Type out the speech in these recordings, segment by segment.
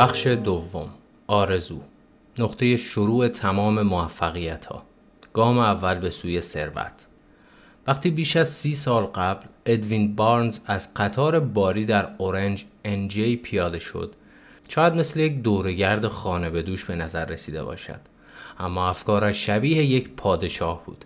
بخش دوم آرزو. نقطه شروع تمام موفقیت ها گام اول به سوی ثروت. وقتی بیش از سی سال قبل ادوین بارنز از قطار باری در اورنج انجی پیاده شد شاید مثل یک دورگرد خانه به دوش به نظر رسیده باشد. اما افکارش شبیه یک پادشاه بود.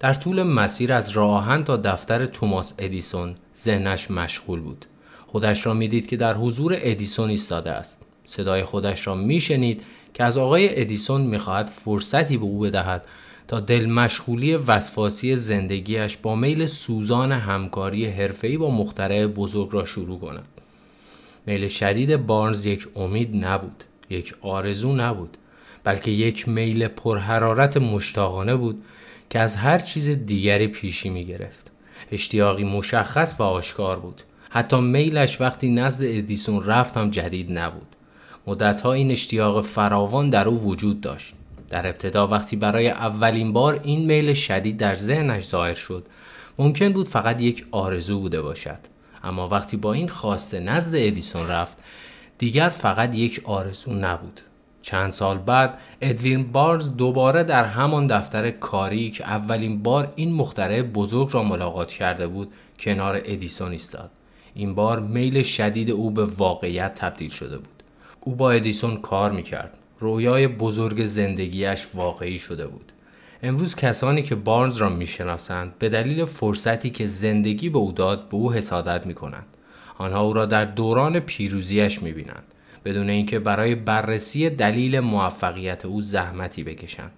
در طول مسیر از راهن تا دفتر توماس ادیسون ذهنش مشغول بود. خودش را می‌دید که در حضور ادیسون ایستاده است. صدای خودش را میشنید که از آقای ادیسون می‌خواهد فرصتی به او بدهد تا دل مشغولی وسواسی زندگیش با میل سوزان همکاری حرفه‌ای با مخترع بزرگ را شروع کند. میل شدید بارنز یک امید نبود، یک آرزو نبود، بلکه یک میل پرحرارت مشتاقانه بود که از هر چیز دیگری پیشی می گرفت. اشتیاقی مشخص و آشکار بود. حتی میلش وقتی نزد ادیسون رفت هم جدید نبود. مدتها این اشتیاق فراوان در او وجود داشت. در ابتدا وقتی برای اولین بار این میل شدید در ذهنش ظاهر شد ممکن بود فقط یک آرزو بوده باشد. اما وقتی با این خواسته نزد ادیسون رفت دیگر فقط یک آرزو نبود. چند سال بعد ادوین بارز دوباره در همان دفتر کاری که اولین بار این مخترع بزرگ را ملاقات کرده بود کنار ادیسون ایستاد. این بار میل شدید او به واقعیت تبدیل شده بود. او با ادیسون کار می‌کرد رویای بزرگ زندگیش واقعی شده بود امروز کسانی که بارنز را می‌شناسند به دلیل فرصتی که زندگی به او داد به او حسادت می کنند. آنها او را در دوران پیروزیش می بینند بدون اینکه برای بررسی دلیل موفقیت او زحمتی بکشند.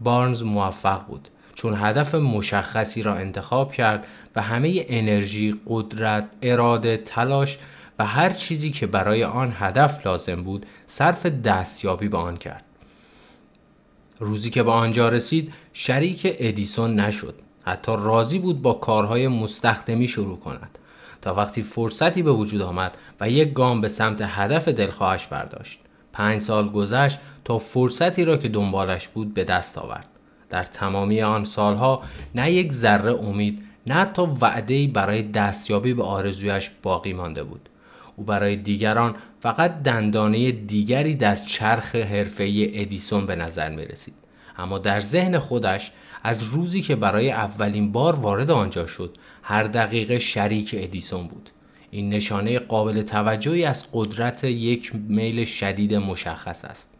بارنز موفق بود چون هدف مشخصی را انتخاب کرد و همه انرژی، قدرت، اراده، تلاش و هر چیزی که برای آن هدف لازم بود صرف دستیابی به آن کرد. روزی که به آنجا رسید شریک ادیسون نشد. حتی راضی بود با کارهای مستخدمی شروع کند تا وقتی فرصتی به وجود آمد و یک گام به سمت هدف دلخواهش برداشت. پنج سال گذشت تا فرصتی را که دنبالش بود به دست آورد. در تمامی آن سالها نه یک ذره امید نه حتی وعده‌ای برای دستیابی به آرزویش باقی مانده بود. او برای دیگران فقط دندانه دیگری در چرخ حرفه‌ای ادیسون به نظر می رسید. اما در ذهن خودش از روزی که برای اولین بار وارد آنجا شد هر دقیقه شریک ادیسون بود. این نشانه قابل توجهی از قدرت یک میل شدید مشخص است.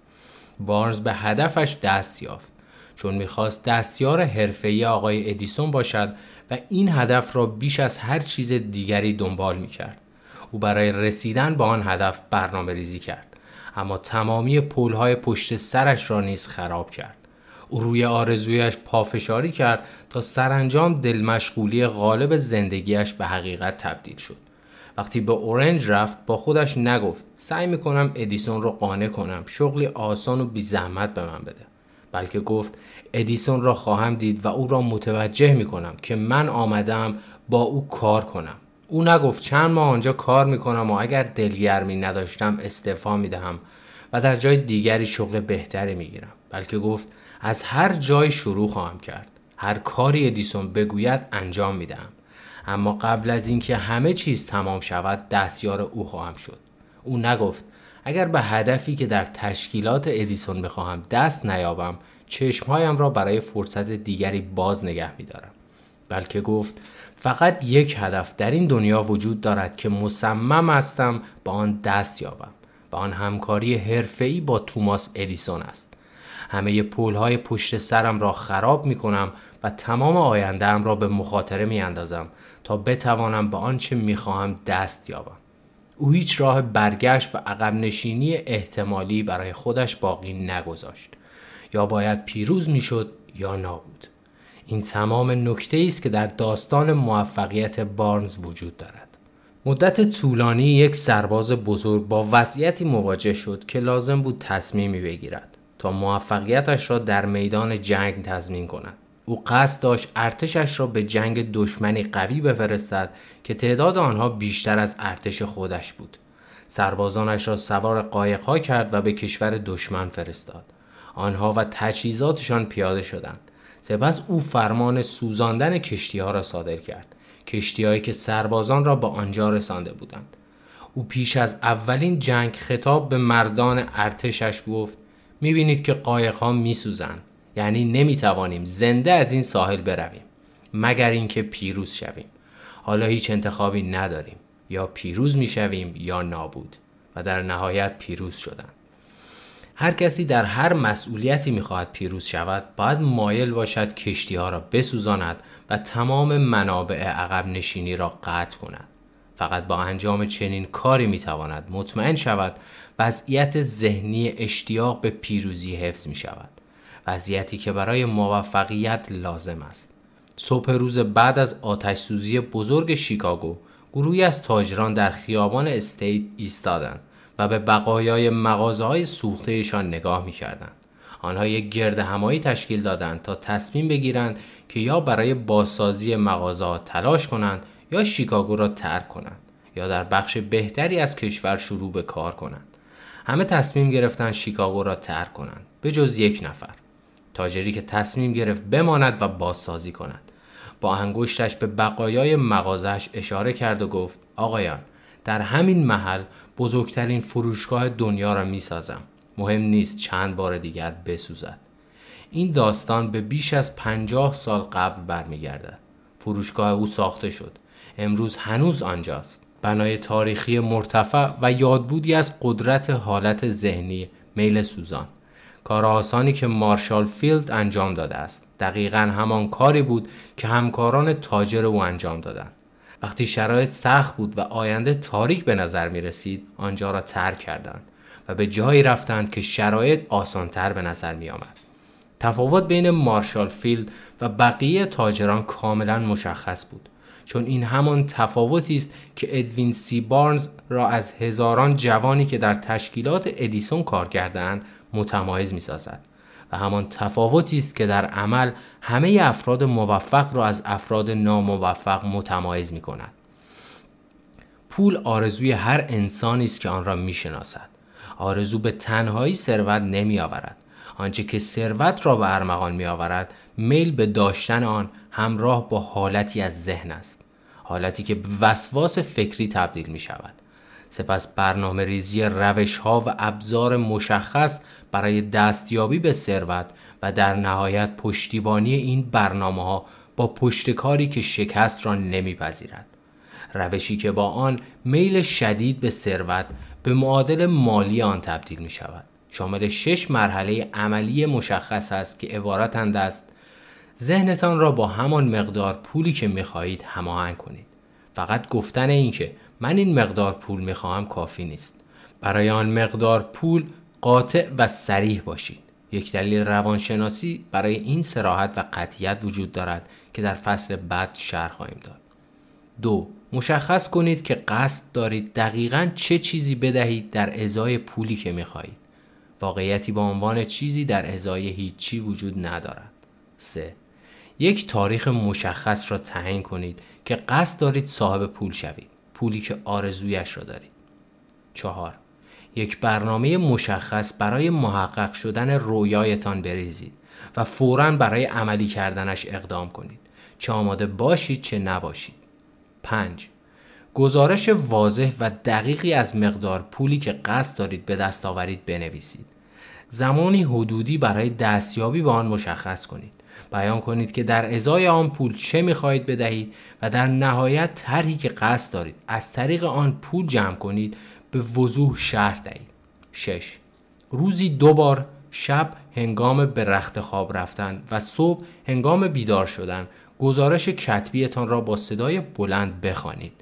بارنز به هدفش دست یافت چون می‌خواست دستیار حرفه‌ای آقای ادیسون باشد و این هدف را بیش از هر چیز دیگری دنبال می‌کرد. او برای رسیدن به آن هدف برنامه ریزی کرد اما تمامی پولهای پشت سرش را نیز خراب کرد. او روی آرزویش پافشاری کرد تا سرانجام دلمشغولی غالب زندگیش به حقیقت تبدیل شد. وقتی به اورنج رفت با خودش نگفت سعی می‌کنم ادیسون رو قانع کنم شغلی آسان و بی زحمت به من بده. بلکه گفت ادیسون را خواهم دید و او را متوجه می‌کنم که من آمدم با او کار کنم. او نگفت چند ماه آنجا کار می‌کنم و اگر دلگرمی نداشتم استعفا می‌دهم و در جای دیگری شغل بهتری می‌گیرم. بلکه گفت از هر جای شروع خواهم کرد. هر کاری ادیسون بگوید انجام می‌دهم. اما قبل از اینکه همه چیز تمام شود دستیار او خواهم شد. او نگفت اگر به هدفی که در تشکیلات ادیسون بخواهم دست نیابم چشمهایم را برای فرصت دیگری باز نگه میدارم. بلکه گفت فقط یک هدف در این دنیا وجود دارد که مصمم هستم با آن دست یابم و آن همکاری حرفه‌ای با توماس ادیسون است. همه پولهای پشت سرم را خراب می کنم و تمام آیندهم را به مخاطره می اندازم تا بتوانم به آنچه می خواهم دست یابم. او هیچ راه برگشت و عقب نشینی احتمالی برای خودش باقی نگذاشت. یا باید پیروز می‌شد یا نابود. این تمام نکته است که در داستان موفقیت بارنز وجود دارد. مدت طولانی یک سرباز بزرگ با وضعیتی مواجه شد که لازم بود تصمیمی بگیرد تا موفقیتش را در میدان جنگ تضمین کند. او قصد داشت ارتشش را به جنگ دشمنی قوی بفرستد که تعداد آنها بیشتر از ارتش خودش بود. سربازانش را سوار قایقها کرد و به کشور دشمن فرستاد. آنها و تجهیزاتشان پیاده شدند. سپس او فرمان سوزاندن کشتی ها را صادر کرد کشتی هایی که سربازان را به آنجا رسانده بودند. او پیش از اولین جنگ خطاب به مردان ارتشش گفت می‌بینید که قایق ها میسوزند یعنی نمی‌توانیم زنده از این ساحل برویم مگر اینکه پیروز شویم. حالا هیچ انتخابی نداریم یا پیروز می‌شویم یا نابود. و در نهایت پیروز شدن هر کسی در هر مسئولیتی می‌خواهد پیروز شود باید مایل باشد کشتی ها را بسوزاند و تمام منابع عقب نشینی را قطع کند فقط با انجام چنین کاری می‌تواند مطمئن شود وضعیت ذهنی اشتیاق به پیروزی حفظ می شود. وضعیتی که برای موفقیت لازم است. صبح روز بعد از آتش سوزی بزرگ شیکاگو گروهی از تاجران در خیابان استیت ایستادند و به بقایای مغازه های سوختهشان نگاه می کردن. آنها یک گرد همایی تشکیل دادند تا تصمیم بگیرند که یا برای بازسازی مغازه تلاش کنند یا شیکاگو را ترک کنند یا در بخش بهتری از کشور شروع به کار کنند. همه تصمیم گرفتن شیکاگو را ترک کنند به جز یک نفر. تاجری که تصمیم گرفت بماند و بازسازی کند. با انگشتش به بقایای مغازش اشاره کرد و گفت آقایان در همین محل بزرگترین فروشگاه دنیا را می سازم. مهم نیست چند بار دیگر بسوزد. این داستان به بیش از پنجاه سال قبل برمیگردد. فروشگاه او ساخته شد. امروز هنوز آنجاست. بنای تاریخی مرتفع و یادبودی از قدرت حالت ذهنی میل سوزان. کار آسانی که مارشال فیلد انجام داده است. دقیقا همان کاری بود که همکاران تاجر او انجام دادند. وقتی شرایط سخت بود و آینده تاریک به نظر می رسید آنجا را ترک کردند و به جایی رفتند که شرایط آسانتر به نظر می آمد. تفاوت بین مارشال فیلد و بقیه تاجران کاملا مشخص بود چون این همان تفاوتی است که ادوین سی بارنز را از هزاران جوانی که در تشکیلات ادیسون کار کردند متمایز می سازد. و همان تفاوتی است که در عمل همه افراد موفق را از افراد ناموفق متمایز می کند. پول آرزوی هر انسانی است که آن را می شناسد. آرزو به تنهایی ثروت نمی آورد. آنچه که ثروت را به ارمغان می آورد میل به داشتن آن همراه با حالتی از ذهن است. حالتی که به وسواس فکری تبدیل می شود. سپس برنامه ریزی روش ها و ابزار مشخص برای دستیابی به ثروت و در نهایت پشتیبانی این برنامه ها با پشتکاری که شکست را نمیپذیرد. روشی که با آن میل شدید به ثروت به معادل مالی آن تبدیل می شود. شامل شش مرحله عملی مشخص است که عبارتند است ذهنتان را با همان مقدار پولی که می خواهید هماهنگ کنید. فقط گفتن اینکه من این مقدار پول می خواهم کافی نیست. برای آن مقدار پول قاطع و سریح باشید. یک دلیل روانشناسی برای این سراحت و قطیت وجود دارد که در فصل بعد شرح خواهیم داد. دو مشخص کنید که قصد دارید دقیقا چه چیزی بدهید در ازای پولی که می‌خواهید. واقعیتی با عنوان چیزی در ازای هیچی وجود ندارد. 3. یک تاریخ مشخص را تعیین کنید که قصد دارید صاحب پول شوید. پولی که آرزویش را دارید. 4. یک برنامه مشخص برای محقق شدن رویایتان بریزید و فورا برای عملی کردنش اقدام کنید چه آماده باشید چه نباشید 5. گزارش واضح و دقیقی از مقدار پولی که قصد دارید به دست آورید بنویسید زمانی حدودی برای دستیابی به آن مشخص کنید بیان کنید که در ازای آن پول چه می‌خواهید بدهید و در نهایت طرحی که قصد دارید از طریق آن پول جمع کنید به وضوح شرح دهید. 6. روزی دو بار شب هنگام به رخت خواب رفتن و صبح هنگام بیدار شدن گزارش کتبیتان را با صدای بلند بخوانید.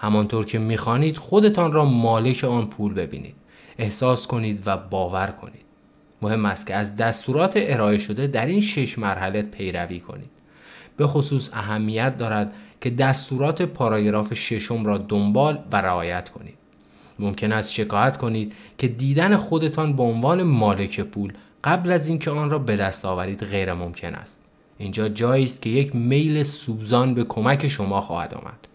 همانطور که می‌خوانید خودتان را مالک آن پول ببینید احساس کنید و باور کنید. مهم است که از دستورات ارائه شده در این شش مرحله پیروی کنید به خصوص اهمیت دارد که دستورات پاراگراف ششم را دنبال و رعایت کنید ممکن است شکایت کنید که دیدن خودتان به عنوان مالک پول قبل از اینکه آن را به دست آورید غیر ممکن است. اینجا جایی است که یک میل سوزان به کمک شما خواهد آمد.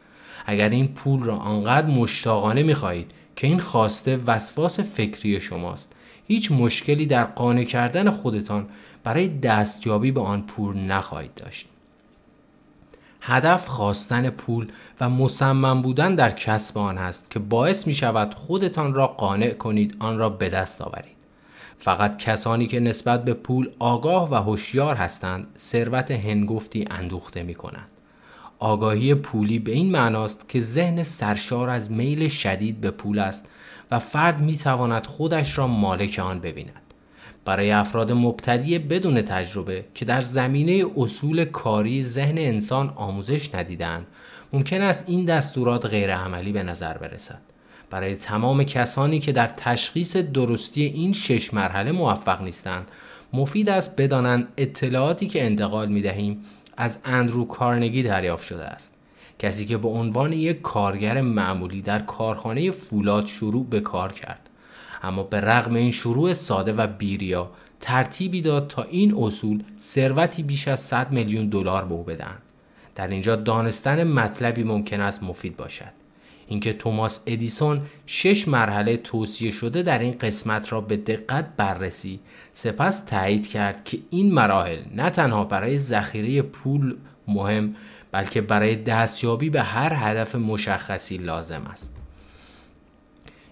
اگر این پول را آنقدر مشتاقانه می‌خواهید که این خواسته وسواس فکری شماست هیچ مشکلی در قانع کردن خودتان برای دستیابی به آن پول نخواهید داشت هدف خواستن پول و مصمم بودن در کسب آن است که باعث می شود خودتان را قانع کنید آن را به دست آورید. فقط کسانی که نسبت به پول آگاه و هوشیار هستند ثروت هنگفتی اندوخته می کنند. آگاهی پولی به این معناست که ذهن سرشار از میل شدید به پول است و فرد می تواند خودش را مالک آن ببیند. برای افراد مبتدی بدون تجربه که در زمینه اصول کاری ذهن انسان آموزش ندیدند ممکن است این دستورات غیر عملی به نظر برسد برای تمام کسانی که در تشخیص درستی این شش مرحله موفق نیستند مفید است بدانند اطلاعاتی که انتقال می دهیم از اندرو کارنگی دریافت شده است کسی که به عنوان یک کارگر معمولی در کارخانه فولاد شروع به کار کرد. اما به رغم این شروع ساده و بیریا ترتیبی داد تا این اصول ثروتی بیش از 100 میلیون دلار به او بدن در اینجا دانستن مطلبی ممکن است مفید باشد. اینکه توماس ادیسون شش مرحله توصیه شده در این قسمت را به دقت بررسی سپس تایید کرد که این مراحل نه تنها برای ذخیره پول مهم بلکه برای دستیابی به هر هدف مشخصی لازم است.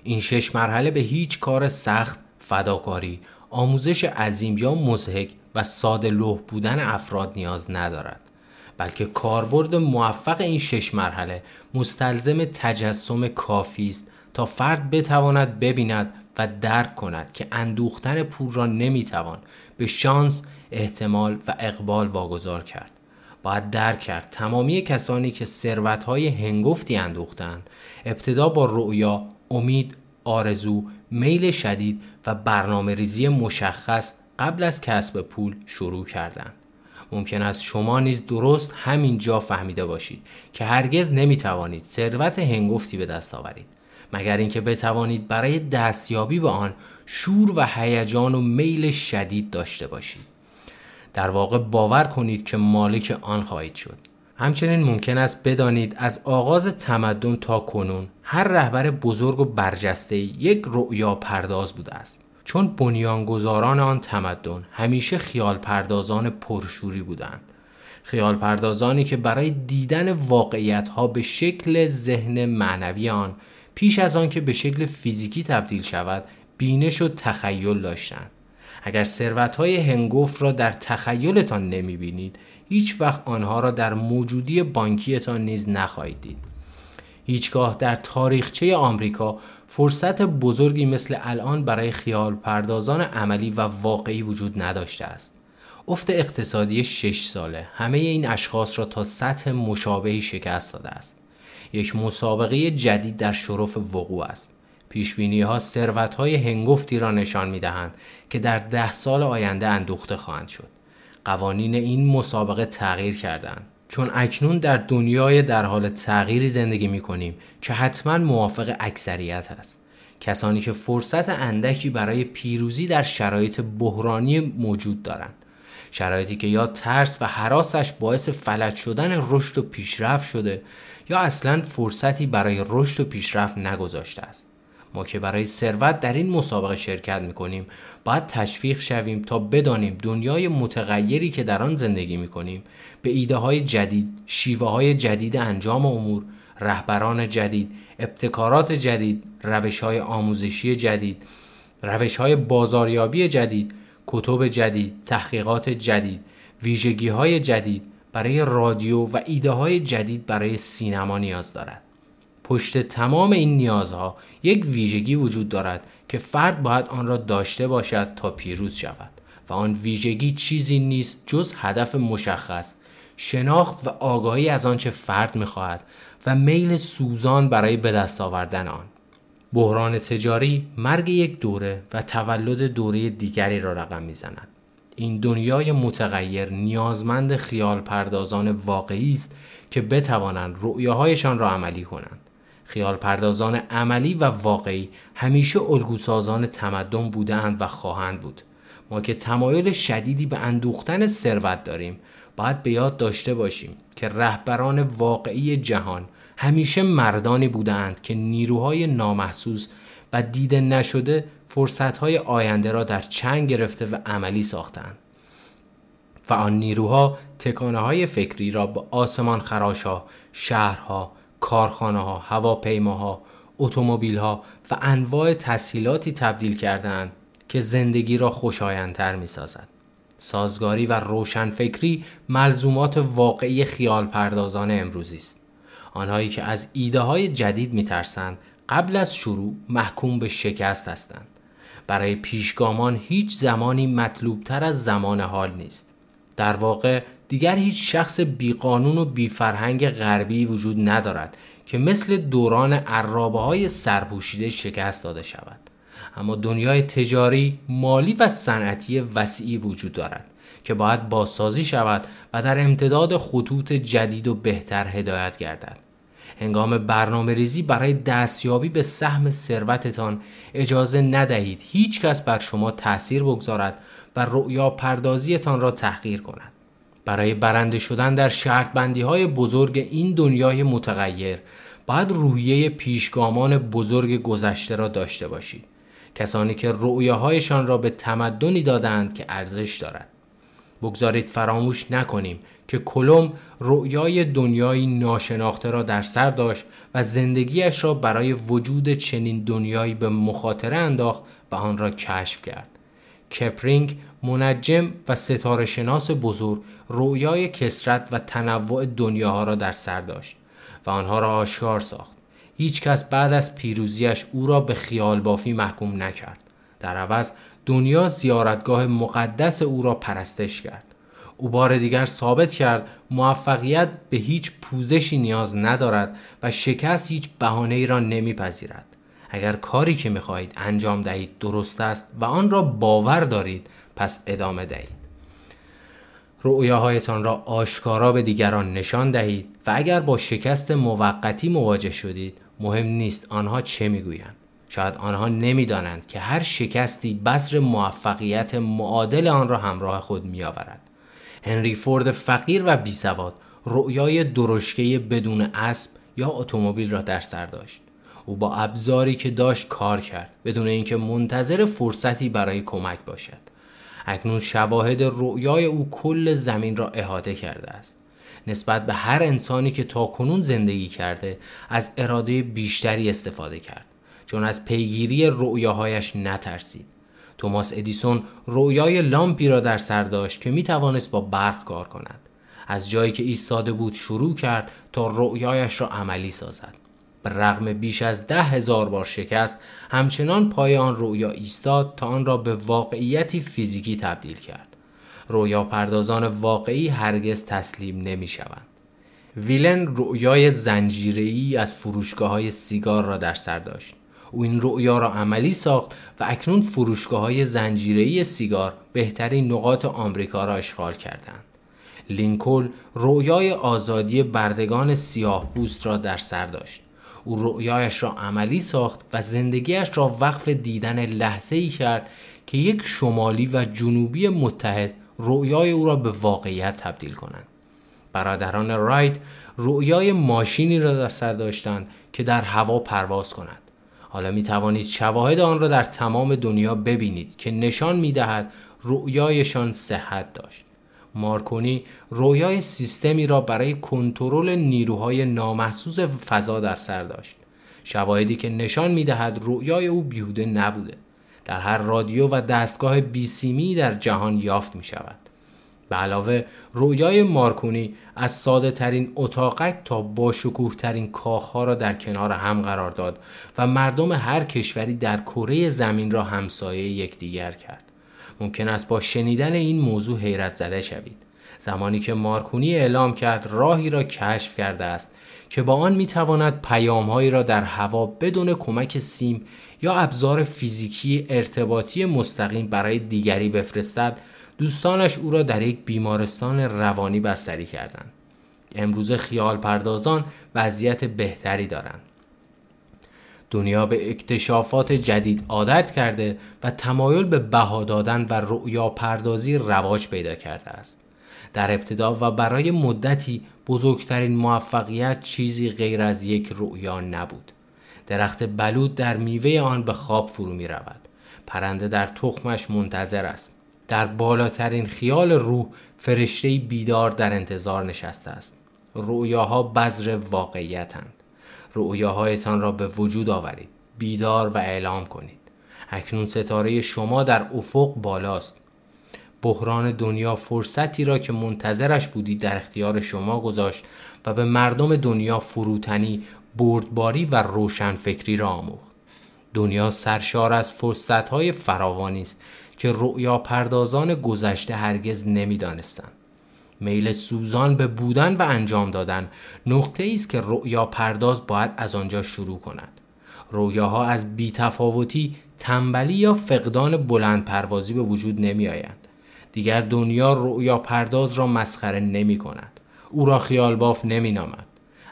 این شش مرحله به هیچ کار سخت فداکاری آموزش عظیم یا مزهک و ساده لوح بودن افراد نیاز ندارد. بلکه کاربرد موفق این شش مرحله مستلزم تجسم کافی است تا فرد بتواند ببیند و درک کند که اندوختن پول را نمی‌توان به شانس احتمال و اقبال واگذار کرد. باید درک کرد. تمامی کسانی که ثروتهای هنگفتی اندوختند ابتدا با رؤیا امید آرزو میل شدید و برنامه ریزی مشخص قبل از کسب پول شروع کردند. ممکن است شما نیز درست همین جا فهمیده باشید که هرگز نمی توانید ثروت هنگفتی به دست آورید. مگر اینکه بتوانید برای دستیابی به آن شور و هیجان و میل شدید داشته باشید. در واقع باور کنید که مالک آن خواهید شد. همچنین ممکن است بدانید از آغاز تمدن تا کنون هر رهبر بزرگ و برجسته یک رؤیا پرداز بوده است. چون بنیانگذاران آن تمدن همیشه خیال پردازان پرشوری بودند. خیال پردازانی که برای دیدن واقعیت ها به شکل ذهن معنوی آن پیش از آن که به شکل فیزیکی تبدیل شود بینش و تخیل داشتند. اگر ثروت های هنگفت را در تخیلتان نمی بینید هیچ وقت آنها را در موجودی بانکیتان نیز نخواهید دید هیچگاه در تاریخچه آمریکا فرصت بزرگی مثل الان برای خیال پردازان عملی و واقعی وجود نداشته است. افت اقتصادی شش ساله همه این اشخاص را تا سطح مشابهی شکست داده است. یک مسابقه جدید در شرف وقوع است. پیشبینی ها ثروت های هنگفتی را نشان می دهند که در ده سال آینده اندوخته خواهند شد. قوانین این مسابقه تغییر کردند. چون اکنون در دنیای در حال تغییری زندگی می کنیم که حتما موافق اکثریت است. کسانی که فرصت اندکی برای پیروزی در شرایط بحرانی موجود دارند. شرایطی که یا ترس و حراسش باعث فلج شدن رشد و پیشرفت شده یا اصلا فرصتی برای رشد و پیشرفت نگذاشته است. ما که برای ثروت در این مسابقه شرکت می‌کنیم. باید تشویق شویم تا بدانیم دنیای متغیری که در آن زندگی می‌کنیم. به ایده های جدید شیوه های جدید انجام امور رهبران جدید ابتکارات جدید روش های آموزشی جدید روش های بازاریابی جدید کتب جدید تحقیقات جدید ویژگی های جدید برای رادیو و ایده های جدید برای سینما نیاز دارد. پشت تمام این نیازها یک ویژگی وجود دارد که فرد باید آن را داشته باشد تا پیروز شود و آن ویژگی چیزی نیست جز هدف مشخص شناخت و آگاهی از آنچه فرد می‌خواهد و میل سوزان برای به دست آوردن آن. بحران تجاری مرگ یک دوره و تولد دوره دیگری را رقم می‌زند. این دنیای متغیر نیازمند خیال پردازان واقعی است که بتوانند رؤیاهایشان را عملی کنند. خیال پردازان عملی و واقعی همیشه الگوسازان تمدن بودند و خواهند بود. ما که تمایل شدیدی به اندوختن ثروت داریم باید به یاد داشته باشیم که رهبران واقعی جهان همیشه مردانی بودند که نیروهای نامحسوس و دیده نشده فرصتهای آینده را در چنگ گرفته و عملی ساختند. و آن نیروها تکانه های فکری را به آسمان خراشها، شهرها، کارخانه ها، هواپیماها، اتومبیل ها و انواع تسهیلاتی تبدیل کردند که زندگی را خوشایندتر می سازد. سازگاری و روشنفکری ملزومات واقعی خیال پردازان امروزی است. آنهایی که از ایده های جدید میترسند قبل از شروع محکوم به شکست هستند. برای پیشگامان هیچ زمانی مطلوبتر از زمان حال نیست. در واقع دیگر هیچ شخص بیقانون و بیفرهنگ غربی وجود ندارد که مثل دوران عرابه های سرپوشیده شکست داده شود. اما دنیای تجاری، مالی و صنعتی وسیعی وجود دارد که باید بازسازی شود و در امتداد خطوط جدید و بهتر هدایت گردد. هنگام برنامه ریزی برای دستیابی به سهم ثروتتان اجازه ندهید هیچ کس بر شما تأثیر بگذارد و رؤیا پردازیتان را تحقیر کند. برای برنده شدن در شرط بندی های بزرگ این دنیای متغیر باید روحیه پیشگامان بزرگ گذشته را داشته باشید. کسانی که رؤیاهایشان را به تمدنی دادند که ارزش دارد. بگذارید فراموش نکنیم که کلم رؤیای دنیایی ناشناخته را در سر داشت و زندگیش را برای وجود چنین دنیایی به مخاطره انداخت و آن را کشف کرد. کپرینگ منجم و ستاره شناس بزرگ رؤیای کسرت و تنوع دنیاها را در سر داشت و آنها را آشکار ساخت. هیچ کس بعد از پیروزیش او را به خیال بافی محکوم نکرد. در عوض دنیا زیارتگاه مقدس او را پرستش کرد. او بار دیگر ثابت کرد موفقیت به هیچ پوزشی نیاز ندارد و شکست هیچ بهانه ای را نمیپذیرد. اگر کاری که می‌خواهید انجام دهید درست است و آن را باور دارید پس ادامه دهید. رؤیاهایتان را آشکارا به دیگران نشان دهید و اگر با شکست موقتی مواجه شدید مهم نیست آنها چه می‌گویند. شاید آنها نمی‌دانند که هر شکستی بذر موفقیت معادل آن را همراه خود میآورد. هنری فورد فقیر و بیسواد رؤیای درشکه بدون اسب یا اتومبیل را در سر داشت. او با ابزاری که داشت کار کرد بدون اینکه منتظر فرصتی برای کمک باشد. اکنون شواهد رؤیای او کل زمین را احاطه کرده است. نسبت به هر انسانی که تا کنون زندگی کرده از اراده بیشتری استفاده کرد چون از پیگیری رؤیاهایش نترسید. توماس ادیسون رؤیای لامپی را در سر داشت که می توانست با برق کار کند. از جایی که ایستاده بود شروع کرد تا رؤیایش را عملی سازد. به رغم بیش از ده هزار بار شکست همچنان پای آن رؤیا ایستاد تا آن را به واقعیتی فیزیکی تبدیل کرد رویا پردازان واقعی هرگز تسلیم نمی شوند. ویلن رؤیای زنجیری از فروشگاه های سیگار را در سر داشت. او این رؤیا را عملی ساخت و اکنون فروشگاه های زنجیری سیگار بهترین نقاط آمریکا را اشغال کردند. لینکل رؤیای آزادی بردگان سیاه را در سر داشت. او رؤیایش را عملی ساخت و زندگیش را وقف دیدن لحظه ای کرد که یک شمالی و جنوبی متحد رؤیای او را به واقعیت تبدیل کنند. برادران رایت رؤیای ماشینی را در سر داشتند که در هوا پرواز کند. حالا می توانید شواهد آن را در تمام دنیا ببینید که نشان می دهد رؤیایشان صحت داشت. مارکونی رویای سیستمی را برای کنترل نیروهای نامحسوس فضا در سر داشت. شواهدی که نشان می دهد رؤیای او بیهوده نبوده. در هر رادیو و دستگاه بیسیمی در جهان یافت می شود. به علاوه رویای مارکونی از ساده ترین اتاقک تا با شکوه ترین کاخها را در کنار هم قرار داد و مردم هر کشوری در کره زمین را همسایه یکدیگر کرد. ممکن است با شنیدن این موضوع حیرت زده شوید. زمانی که مارکونی اعلام کرد راهی را کشف کرده است که با آن می تواند پیامهایی را در هوا بدون کمک سیم یا ابزار فیزیکی ارتباطی مستقیم برای دیگری بفرستد دوستانش او را در یک بیمارستان روانی بستری کردند امروز خیال پردازان وضعیت بهتری دارند دنیا به اکتشافات جدید عادت کرده و تمایل به بها دادن و رؤیا پردازی رواج پیدا کرده است در ابتدا و برای مدتی بزرگترین موفقیت چیزی غیر از یک رؤیا نبود درخت بلود در میوه آن به خواب فرو می رود. پرنده در تخمش منتظر است. در بالاترین خیال روح فرشته بیدار در انتظار نشسته است رؤیاها بذر واقعیتند رؤیاهایتان را به وجود آورید. بیدار و اعلام کنید. اکنون ستاره شما در افق بالاست. بحران دنیا فرصتی را که منتظرش بودید در اختیار شما گذاشت و به مردم دنیا فروتنی بردباری و روشنفکری را آموخت. دنیا سرشار از فرصتهای فراوانی است که رؤیا پردازان گذشته هرگز نمی‌دانستند. میل سوزان به بودن و انجام دادن نقطه است که رؤیا پرداز باید از آنجا شروع کند رویاها از بیتفاوتی تنبلی یا فقدان بلند پروازی به وجود نمی آیند. دیگر دنیا رؤیا پرداز را مسخره نمی کند. او را خیال باف نمی نامد.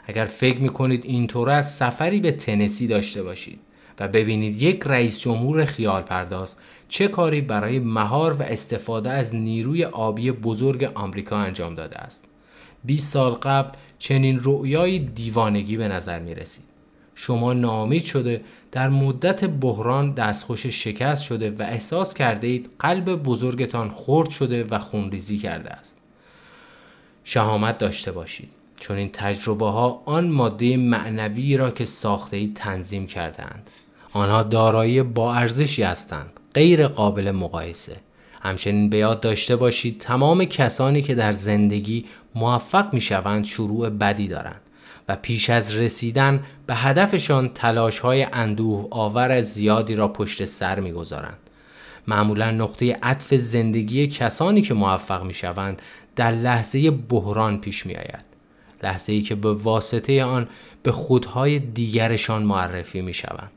اگر فکر می کنید اینطور است سفری به تنسی داشته باشید و ببینید یک رئیس جمهور خیال پرداز چه کاری برای مهار و استفاده از نیروی آبی بزرگ آمریکا انجام داده است؟ 20 سال قبل چنین رؤیای دیوانگی به نظر می رسید. شما ناامید شده در مدت بحران دستخوش شکست شده و احساس کرده اید قلب بزرگتان خرد شده و خونریزی کرده است. شهامت داشته باشید. چون این تجربه ها آن ماده معنوی را که ساخته اید تنظیم کردند آنها دارایی با ارزشی هستند. غیر قابل مقایسه همچنین به یاد داشته باشید تمام کسانی که در زندگی موفق می شوند شروع بدی دارند و پیش از رسیدن به هدفشان تلاش های اندوه آور زیادی را پشت سر می گذارند. معمولا نقطه عطف زندگی کسانی که موفق می شوند در لحظه بحران پیش می آید. لحظه ای که به واسطه آن به خودهای دیگرشان معرفی می شوند.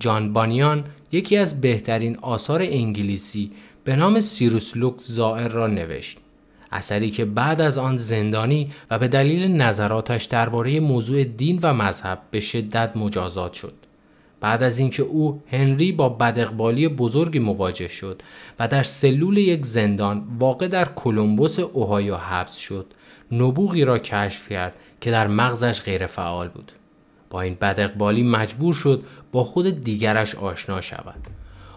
جان بانیان یکی از بهترین آثار انگلیسی به نام سیروس لوک زائر را نوشت. اثری که بعد از آن زندانی و به دلیل نظراتش درباره موضوع دین و مذهب به شدت مجازات شد. بعد از اینکه او هنری با بدقبالی بزرگی مواجه شد و در سلول یک زندان واقع در کلمبوس اوهایو حبس شد نبوغی را کشف کرد که در مغزش غیر فعال بود با این بدقبالی مجبور شد با خود دیگرش آشنا شود.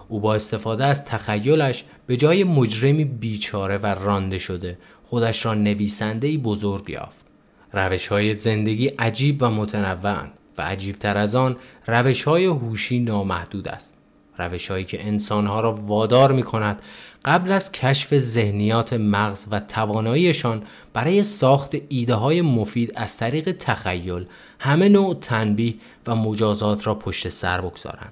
او با استفاده از تخیلش به جای مجرمی بیچاره و رانده شده خودش را نویسنده بزرگ یافت. روش های زندگی عجیب و متنوعند و عجیب تر از آن روش های هوشی نامحدود است. روش هایی که انسانها را وادار می کند قبل از کشف ذهنیات مغز و تواناییشان برای ساخت ایده های مفید از طریق تخیل همه نوع تنبیه و مجازات را پشت سر بگذارند.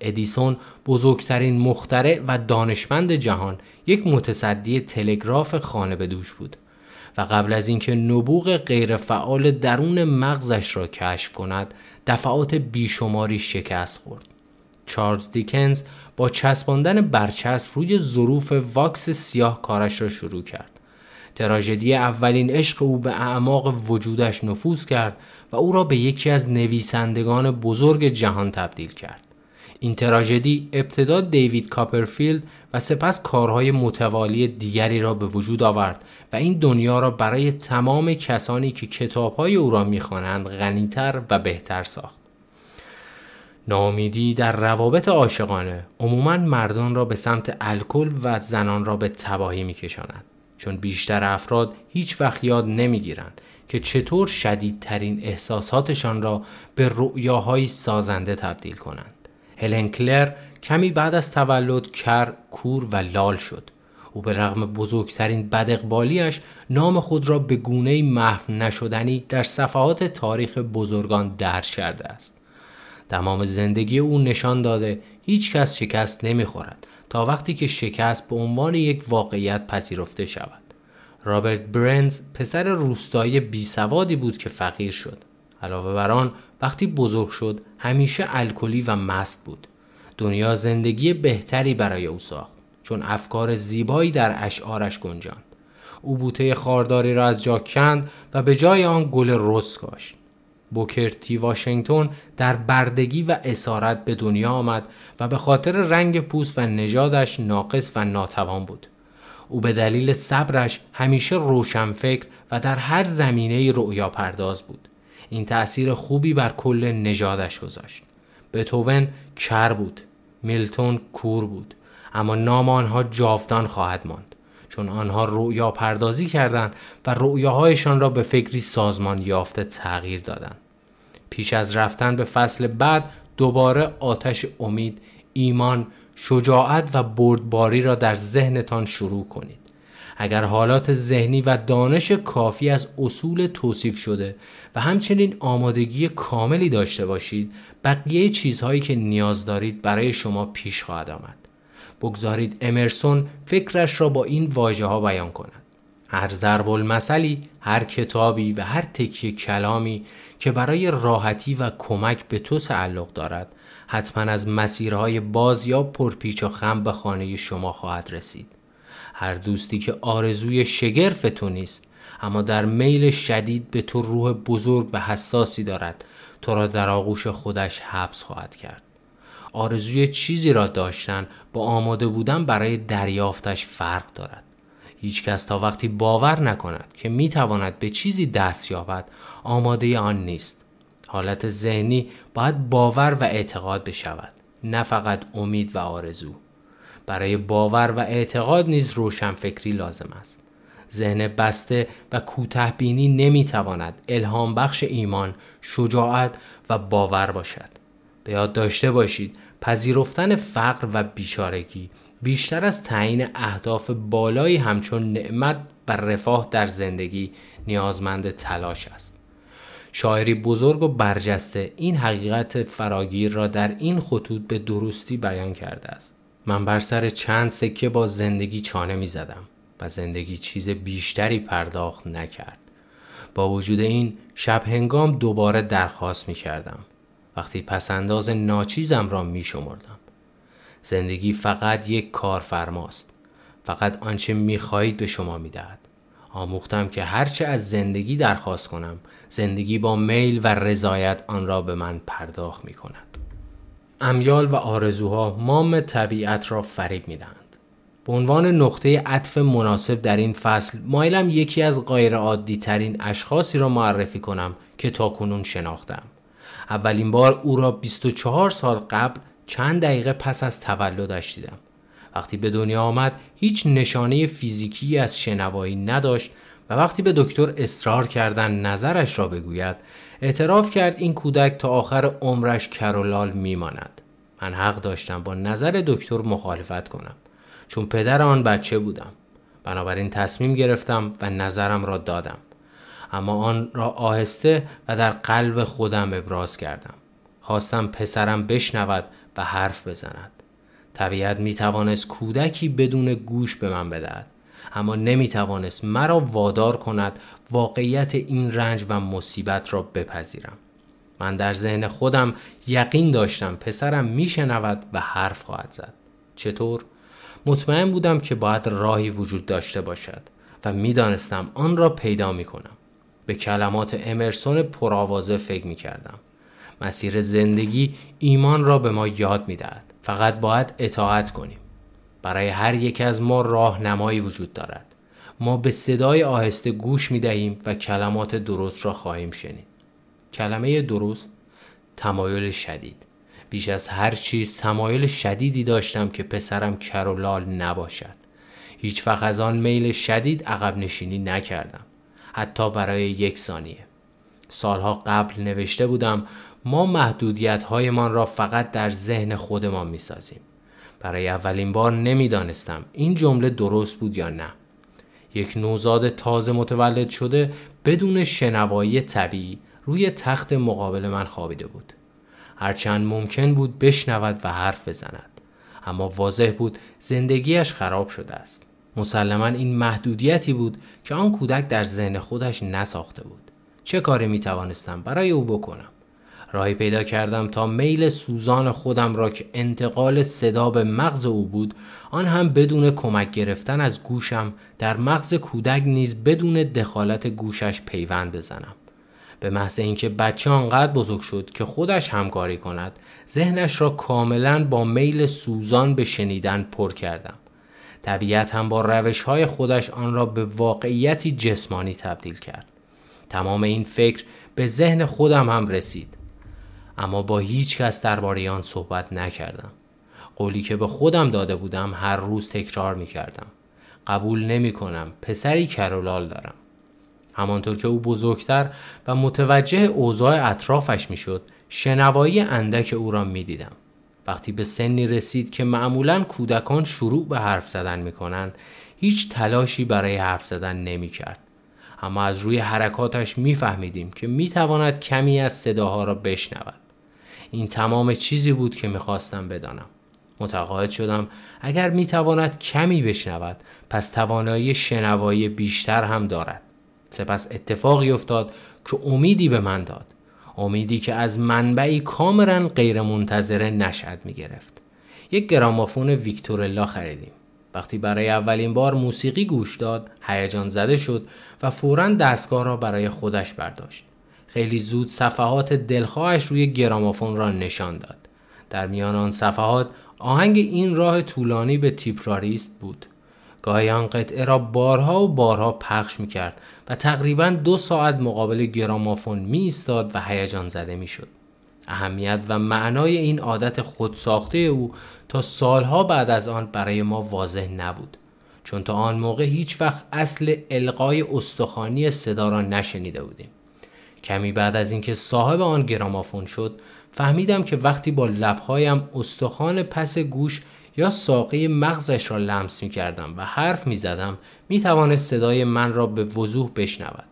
ادیسون بزرگترین مخترع و دانشمند جهان یک متصدی تلگراف خانه به دوش بود و قبل از اینکه نبوغ غیرفعال درون مغزش را کشف کند دفعات بیشماری شکست خورد چارلز دیکنز با چسباندن برچسب روی ظروف واکس سیاه کارش را شروع کرد تراژدی اولین عشق او به اعماق وجودش نفوذ کرد و او را به یکی از نویسندگان بزرگ جهان تبدیل کرد. این تراژدی ابتدا دیوید کاپرفیلد و سپس کارهای متوالی دیگری را به وجود آورد و این دنیا را برای تمام کسانی که کتابهای او را می‌خوانند غنیتر و بهتر ساخت. نامیدی در روابط عاشقانه عموما مردان را به سمت الکل و زنان را به تباهی میکشاند. چون بیشتر افراد هیچ وقت یاد نمی‌گیرند که چطور شدیدترین احساساتشان را به رؤیاهای سازنده تبدیل کنند هلن کلر کمی بعد از تولد کر، کور و لال شد. او به رغم بزرگترین بدقبالیش نام خود را به گونه محو نشدنی در صفحات تاریخ بزرگان درج کرده است. تمام زندگی او نشان داده هیچ کس شکست نمی‌خورد تا وقتی که شکست به عنوان یک واقعیت پذیرفته شود. رابرت برنز پسر روستایی بیسوادی بود که فقیر شد. علاوه بر آن وقتی بزرگ شد همیشه الکلی و مست بود دنیا زندگی بهتری برای او ساخت چون افکار زیبایی در اشعارش گنجاند او بوته خارداری را از جا کند و به جای آن گل رس کاشت بوکر تی واشنگتن در بردگی و اسارت به دنیا آمد و به خاطر رنگ پوست و نژادش ناقص و ناتوان بود. او به دلیل صبرش همیشه روشنفکر و در هر زمینه رؤیا پرداز بود. این تأثیر خوبی بر کل نژادش گذاشت. بتوون کر بود میلتون کور بود اما نام آنها جاودان خواهد ماند. چون آنها رؤیا پردازی کردند و رؤیاهایشان را به فکری سازمان یافته تغییر دادند. پیش از رفتن به فصل بعد دوباره آتش امید ایمان شجاعت و بردباری را در ذهنتان شروع کنید. اگر حالات ذهنی و دانش کافی از اصول توصیف شده و همچنین آمادگی کاملی داشته باشید بقیه چیزهایی که نیاز دارید برای شما پیش خواهد آمد. بگذارید امرسون فکرش را با این واژه ها بیان کند. هر ضرب المثلی هر کتابی و هر تکیه کلامی که برای راحتی و کمک به تو تعلق دارد حتما از مسیرهای باز یا پرپیچ و خم به خانه شما خواهد رسید. هر دوستی که آرزوی شگرف تو نیست اما در میل شدید به تو روح بزرگ و حساسی دارد تو را در آغوش خودش حبس خواهد کرد. آرزوی چیزی را داشتن با آماده بودن برای دریافتش فرق دارد. هیچ کس تا وقتی باور نکند که می تواند به چیزی دست یابد آماده آن نیست. حالت ذهنی باید باور و اعتقاد بشود نه فقط امید و آرزو. برای باور و اعتقاد نیز روشنفکری لازم است. ذهن بسته و کوته بینی نمی‌تواند الهام بخش ایمان، شجاعت و باور باشد. به یاد داشته باشید پذیرفتن فقر و بیچارگی بیشتر از تعیین اهداف بالایی همچون نعمت و رفاه در زندگی نیازمند تلاش است. شاعری بزرگ و برجسته این حقیقت فراگیر را در این خطوط به درستی بیان کرده است. من بر سر چند سکه با زندگی چانه می زدم و زندگی چیز بیشتری پرداخت نکرد. با وجود این شب هنگام دوباره درخواست می کردم. وقتی پسنداز ناچیزم را می شمردم. زندگی فقط یک کارفرماست. فقط آنچه می خواهید به شما می دهد. آموختم که هرچه از زندگی درخواست کنم زندگی با میل و رضایت آن را به من پرداخت می کند. امیال و آرزوها مام طبیعت را فریب می دهند. به عنوان نقطه عطف مناسب در این فصل مایلم یکی از غیرعادی ترین اشخاصی را معرفی کنم که تاکنون شناختم. اولین بار او را 24 سال قبل چند دقیقه پس از تولدش دیدم. وقتی به دنیا آمد هیچ نشانه فیزیکی از شنوایی نداشت و وقتی به دکتر اصرار کردن نظرش را بگوید اعتراف کرد این کودک تا آخر عمرش کرولال میماند. من حق داشتم با نظر دکتر مخالفت کنم. چون پدر آن بچه بودم بنابراین تصمیم گرفتم و نظرم را دادم اما آن را آهسته و در قلب خودم ابراز کردم. خواستم پسرم بشنود و حرف بزند. طبیعت می توانست کودکی بدون گوش به من بدهد اما نمی توانست مرا وادار کند واقعیت این رنج و مصیبت را بپذیرم. من در ذهن خودم یقین داشتم پسرم میشنود و حرف خواهد زد. چطور؟ مطمئن بودم که باید راهی وجود داشته باشد و می‌دانستم آن را پیدا می کنم. به کلمات امرسون پرآوازه فکر می کردم. مسیر زندگی ایمان را به ما یاد می دهد. فقط باید اطاعت کنیم. برای هر یک از ما راهنمایی وجود دارد. ما به صدای آهسته گوش می دهیم و کلمات درست را خواهیم شنید. کلمه درست تمایل شدید بیش از هر چیز تمایل شدیدی داشتم که پسرم کرولال نباشد هیچ از آن میل شدید عقب نشینی نکردم حتی برای یک ثانیه سالها قبل نوشته بودم ما محدودیت هایمان را فقط در ذهن خودمان می سازیم. برای اولین بار نمی‌دانستم این جمله درست بود یا نه. یک نوزاد تازه متولد شده بدون شنوایی طبیعی روی تخت مقابل من خوابیده بود. هرچند ممکن بود بشنود و حرف بزند اما واضح بود زندگیش خراب شده است مسلما این محدودیتی بود که آن کودک در ذهن خودش نساخته بود. چه کاری می توانستم برای او بکنم؟ راهی پیدا کردم تا میل سوزان خودم را که انتقال صدا به مغز او بود آن هم بدون کمک گرفتن از گوشم در مغز کودک نیز بدون دخالت گوشش پیوند بزنم. به محض اینکه بچه آنقدر بزرگ شد که خودش همکاری کند ذهنش را کاملا با میل سوزان به شنیدن پر کردم. طبیعت هم با روش های خودش آن را به واقعیتی جسمانی تبدیل کرد تمام این فکر به ذهن خودم هم رسید اما با هیچ کس درباره آن صحبت نکردم قولی که به خودم داده بودم هر روز تکرار می کردم. قبول نمی کنم. پسری کرولال دارم. همانطور که او بزرگتر و متوجه اوضاع اطرافش می شد شنوایی اندک او را می دیدم. وقتی به سنی رسید که معمولا کودکان شروع به حرف زدن می کنند هیچ تلاشی برای حرف زدن نمی کرد. اما از روی حرکاتش می فهمیدیم که می تواند کمی از صداها را بشنود. این تمام چیزی بود که می خواستم بدانم. متقاعد شدم اگر می تواند کمی بشنود پس توانایی شنوایی بیشتر هم دارد. سپس اتفاقی افتاد که امیدی به من داد. امیدی که از منبعی کاملا غیرمنتظره نشد می گرفت. یک گرامافون ویکتورلا خریدیم. وقتی برای اولین بار موسیقی گوش داد هیجان زده شد و فورا دستگاه را برای خودش برداشت خیلی زود صفحات دلخواهش روی گرامافون را نشان داد در میان آن صفحات آهنگ این راه طولانی به تیپراریست بود گاهی آن قطعه را بارها و بارها پخش می کرد و تقریبا دو ساعت مقابل گرامافون می ایستاد و هیجان زده می شد. اهمیت و معنای این عادت خودساخته او تا سالها بعد از آن برای ما واضح نبود چون تا آن موقع هیچ وقت اصل القای استخوانی صدا را نشنیده بودیم کمی بعد از اینکه صاحب آن گرامافون شد فهمیدم که وقتی با لبهایم استخوان پس گوش یا ساقه مغزش را لمس می کردم و حرف می زدم می توانست صدای من را به وضوح بشنود.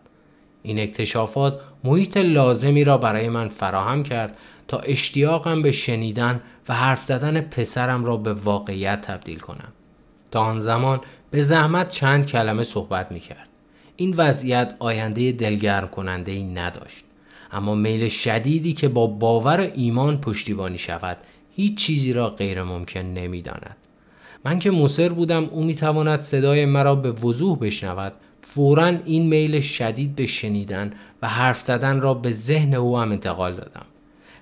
این اکتشافات محیط لازمی را برای من فراهم کرد تا اشتیاقم به شنیدن و حرف زدن پسرم را به واقعیت تبدیل کنم. تا آن زمان به زحمت چند کلمه صحبت می کرد. این وضعیت آینده دلگرم کننده ای نداشت. اما میل شدیدی که با باور ایمان پشتیبانی شود هیچ چیزی را غیر ممکن نمی داند. من که مصر بودم او می تواند صدای مرا به وضوح بشنود فورا این میل شدید به شنیدن و حرف زدن را به ذهن او هم انتقال دادم.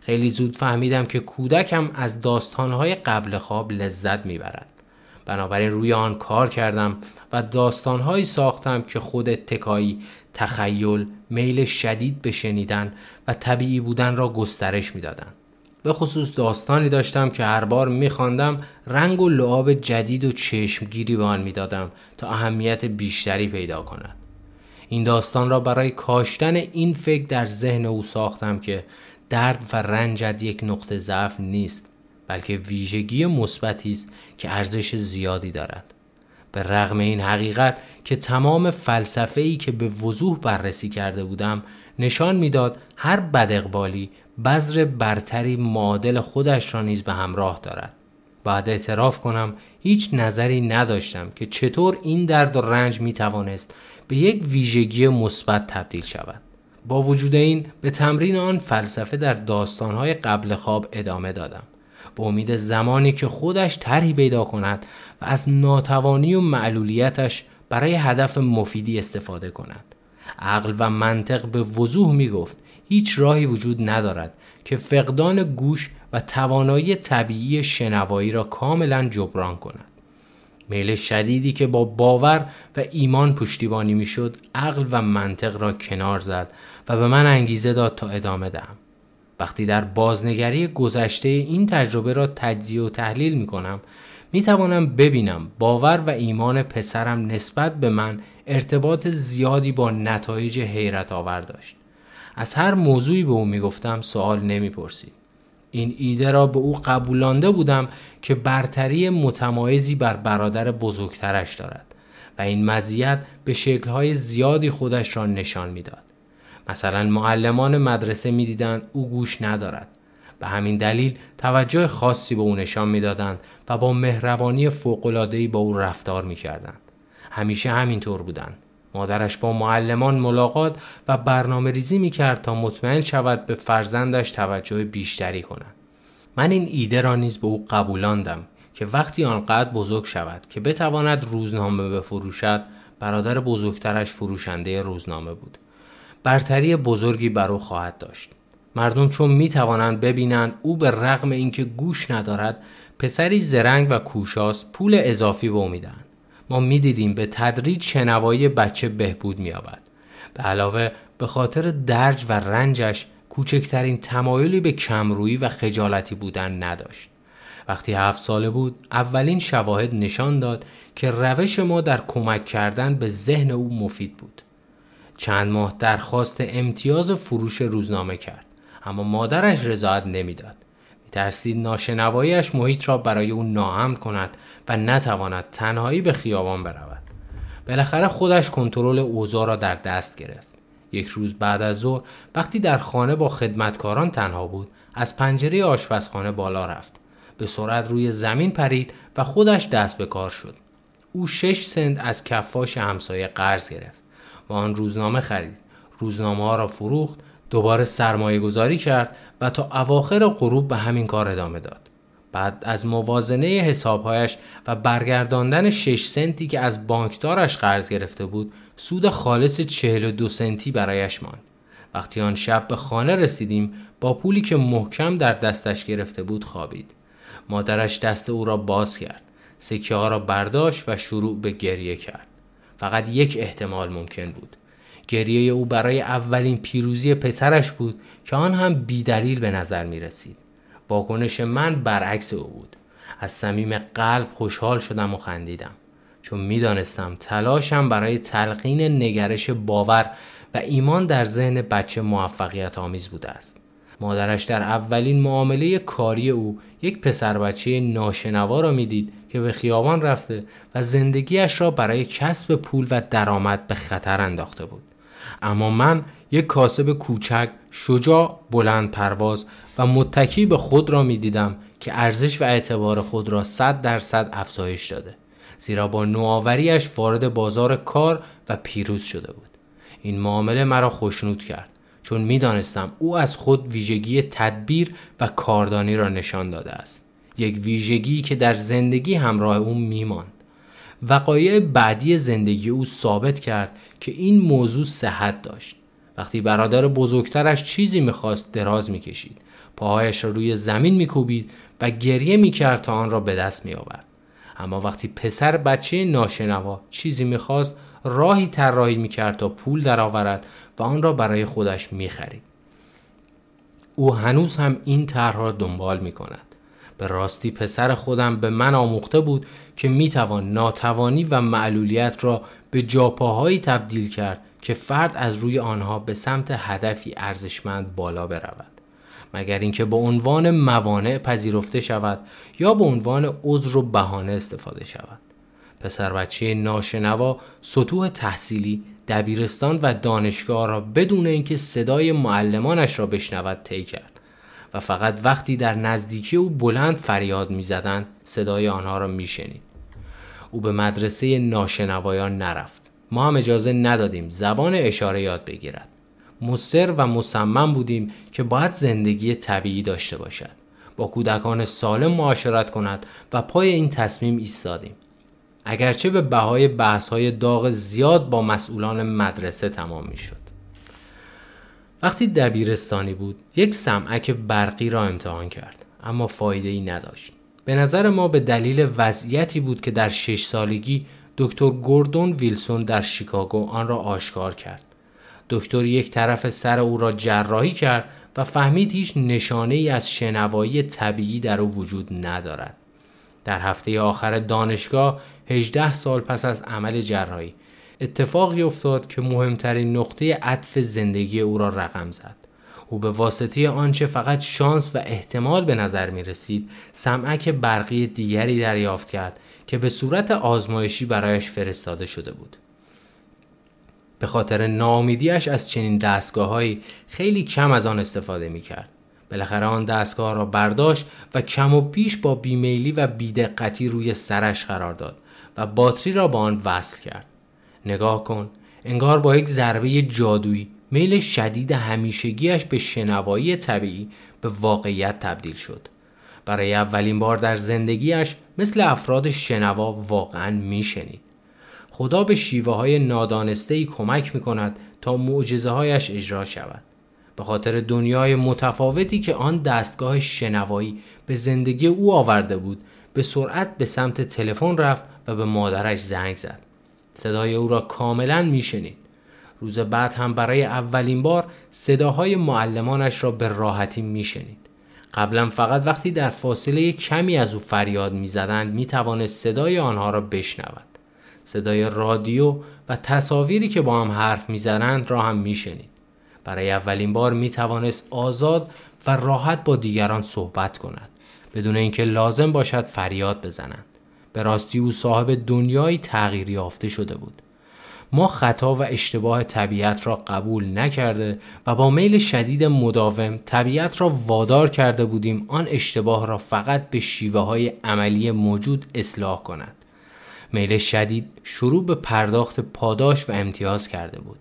خیلی زود فهمیدم که کودکم از داستانهای قبل خواب لذت می‌برد. بنابراین روی آن کار کردم و داستانهایی ساختم که خود اتکایی، تخیل، میل شدید به شنیدن و طبیعی بودن را گسترش می‌دادند. به خصوص داستانی داشتم که هر بار میخواندم رنگ و لعاب جدید و چشمگیری به آن می‌دادم تا اهمیت بیشتری پیدا کند. این داستان را برای کاشتن این فکر در ذهن او ساختم که درد و رنجت یک نقطه ضعف نیست بلکه ویژگی مثبتی است که ارزش زیادی دارد به رغم این حقیقت که تمام فلسفه ای که به وضوح بررسی کرده بودم نشان می‌داد هر بدقبالی بذر برتری معادل خودش را نیز به همراه دارد. بعد اعتراف کنم هیچ نظری نداشتم که چطور این درد و رنج می توانست به یک ویژگی مثبت تبدیل شود. با وجود این به تمرین آن فلسفه در داستانهای قبل خواب ادامه دادم. به امید زمانی که خودش طرحی پیدا کند و از ناتوانی و معلولیتش برای هدف مفیدی استفاده کند. عقل و منطق به وضوح می گفت هیچ راهی وجود ندارد که فقدان گوش و توانایی طبیعی شنوایی را کاملا جبران کند. میل شدیدی که با باور و ایمان پشتیبانی می‌شد عقل و منطق را کنار زد و به من انگیزه داد تا ادامه دهم. وقتی در بازنگری گذشته این تجربه را تجزیه و تحلیل می کنم می توانم ببینم باور و ایمان پسرم نسبت به من ارتباط زیادی با نتایج حیرت آور داشت. از هر موضوعی به او می گفتم سوال نمی پرسید این ایده را به او قبولانده بودم که برتری متمایزی بر برادر بزرگترش دارد و این مزیت به شکلهای زیادی خودش را نشان می‌داد. مثلا معلمان مدرسه می‌دیدند او گوش ندارد. به همین دلیل توجه خاصی به او نشان می‌دادند و با مهربانی فوق‌العاده‌ای با او رفتار می‌کردند. همیشه همینطور بودند. مادرش با معلمان ملاقات و برنامه ریزی می کرد تا مطمئن شود به فرزندش توجه بیشتری کند. من این ایده را نیز به او قبولاندم که وقتی آنقدر بزرگ شود که بتواند روزنامه بفروشد برادر بزرگترش فروشنده روزنامه بود. برتری بزرگی بر او خواهد داشت. مردم چون می توانند ببینند او به رغم اینکه گوش ندارد پسری زرنگ و کوشاست پول اضافی به او. می‌دیدیم به تدریج شنوایی بچه بهبود مییابد. به علاوه به خاطر درج و رنجش کوچکترین تمایلی به کمرویی و خجالتی بودن نداشت. وقتی هفت ساله بود اولین شواهد نشان داد که روش ما در کمک کردن به ذهن او مفید بود. چند ماه درخواست امتیاز فروش روزنامه کرد اما مادرش رضایت نمی‌داد. میترسید ناشنواییش محیط را برای او ناامن کند و نتواند تنهایی به خیابان برود. بالاخره خودش کنترل اوضاع را در دست گرفت. یک روز بعد از ظهر وقتی در خانه با خدمتکاران تنها بود از پنجره آشپزخانه بالا رفت. به سرعت روی زمین پرید و خودش دست به کار شد. او شش سنت از کفاش همسایه قرض گرفت و آن روزنامه خرید. روزنامه ها را فروخت دوباره سرمایه گذاری کرد و تا اواخر غروب به همین کار ادامه داد. بعد از موازنه حسابهایش و برگرداندن 6 سنتی که از بانکدارش قرض گرفته بود سود خالص 42 سنتی برایش ماند. وقتی آن شب به خانه رسیدیم با پولی که محکم در دستش گرفته بود خوابید. مادرش دست او را باز کرد سکه ها را برداشت و شروع به گریه کرد. فقط یک احتمال ممکن بود. گریه او برای اولین پیروزی پسرش بود که آن هم بیدلیل به نظر می رسید واکنش من برعکس او بود. از صمیم قلب خوشحال شدم و خندیدم. چون می‌دانستم تلاشم برای تلقین نگرش باور و ایمان در ذهن بچه موفقیت آمیز بوده است. مادرش در اولین معامله کاری او یک پسر بچه ناشنوا را می‌دید که به خیابان رفته و زندگیش را برای کسب پول و درآمد به خطر انداخته بود. اما من یک کاسب کوچک شجاع بلند پرواز و متکی به خود را می دیدم که ارزش و اعتبار خود را صد درصد افزایش داده زیرا با نوآوریش وارد بازار کار و پیروز شده بود. این معامله مرا خوشنود کرد چون می‌دانستم او از خود ویژگی تدبیر و کاردانی را نشان داده است یک ویژگی که در زندگی همراه او میماند. وقایع بعدی زندگی او ثابت کرد که این موضوع صحت داشت. وقتی برادر بزرگترش چیزی می‌خواست دراز می‌کشید. پاهایش را روی زمین میکوبید و گریه می‌کرد تا آن را به دست میآورد. اما وقتی پسر بچه ناشنوا چیزی می‌خواست راهی طراحی می‌کرد تا پول درآورد و آن را برای خودش می‌خرید. او هنوز هم این طرح را دنبال می‌کند. به راستی پسر خودم به من آموخته بود که می‌توان ناتوانی و معلولیت را به جاپاهایی تبدیل کرد که فرد از روی آنها به سمت هدفی ارزشمند بالا برود. مگر اینکه به عنوان موانع پذیرفته شود یا به عنوان عذر و بهانه استفاده شود. پسر بچه ناشنوا سطوح تحصیلی دبیرستان و دانشگاه را بدون اینکه صدای معلمانش را بشنود طی کرد و فقط وقتی در نزدیکی او بلند فریاد می‌زدند صدای آنها را میشنید. او به مدرسه ناشنوایان نرفت. ما هم اجازه ندادیم زبان اشاره یاد بگیرد. مصر و مصمم بودیم که باید زندگی طبیعی داشته باشد. با کودکان سالم معاشرت کند و پای این تصمیم ایستادیم. اگرچه به بهای بحث های داغ زیاد با مسئولان مدرسه تمام می شد. وقتی دبیرستانی بود یک سمعک برقی را امتحان کرد اما فایده ای نداشت. به نظر ما به دلیل وضعیتی بود که در شش سالگی دکتر گوردون ویلسون در شیکاگو آن را آشکار کرد. دکتر یک طرف سر او را جراحی کرد و فهمید هیچ نشانه ای از شنوایی طبیعی در او وجود ندارد. در هفته آخر دانشگاه 18 سال پس از عمل جراحی اتفاقی افتاد که مهمترین نقطه عطف زندگی او را رقم زد. او به واسطه آنچه فقط شانس و احتمال به نظر می رسید سمعک برقی دیگری دریافت کرد که به صورت آزمایشی برایش فرستاده شده بود. به خاطر ناامیدیش از چنین دستگاههایی خیلی کم از آن استفاده می کرد بالاخره آن دستگاه را برداشت و کم و بیش با بیمیلی و بیدقتی روی سرش قرار داد و باتری را با آن وصل کرد. نگاه کن انگار با یک ضربه جادویی میل شدید همیشگیش به شنوایی طبیعی به واقعیت تبدیل شد. برای اولین بار در زندگیش مثل افراد شنوا واقعا میشنید. خدا به شیوه های نادانسته ای کمک می کند تا معجزه هایش اجرا شود. به خاطر دنیای متفاوتی که آن دستگاه شنوایی به زندگی او آورده بود به سرعت به سمت تلفن رفت و به مادرش زنگ زد. صدای او را کاملا میشنید. روز بعد هم برای اولین بار صداهای معلمانش را به راحتی میشنید. قبلا فقط وقتی در فاصله کمی از او فریاد می‌زدند می توانست صدای آنها را بشنود. صدای رادیو و تصاویری که با هم حرف می‌زنند را هم میشنید. برای اولین بار می توانست آزاد و راحت با دیگران صحبت کند. بدون اینکه لازم باشد فریاد بزنند به راستی او صاحب دنیایی تغییر یافته شده بود. ما خطا و اشتباه طبیعت را قبول نکرده و با میل شدید مداوم طبیعت را وادار کرده بودیم آن اشتباه را فقط به شیوه های عملی موجود اصلاح کند. میل شدید شروع به پرداخت پاداش و امتیاز کرده بود.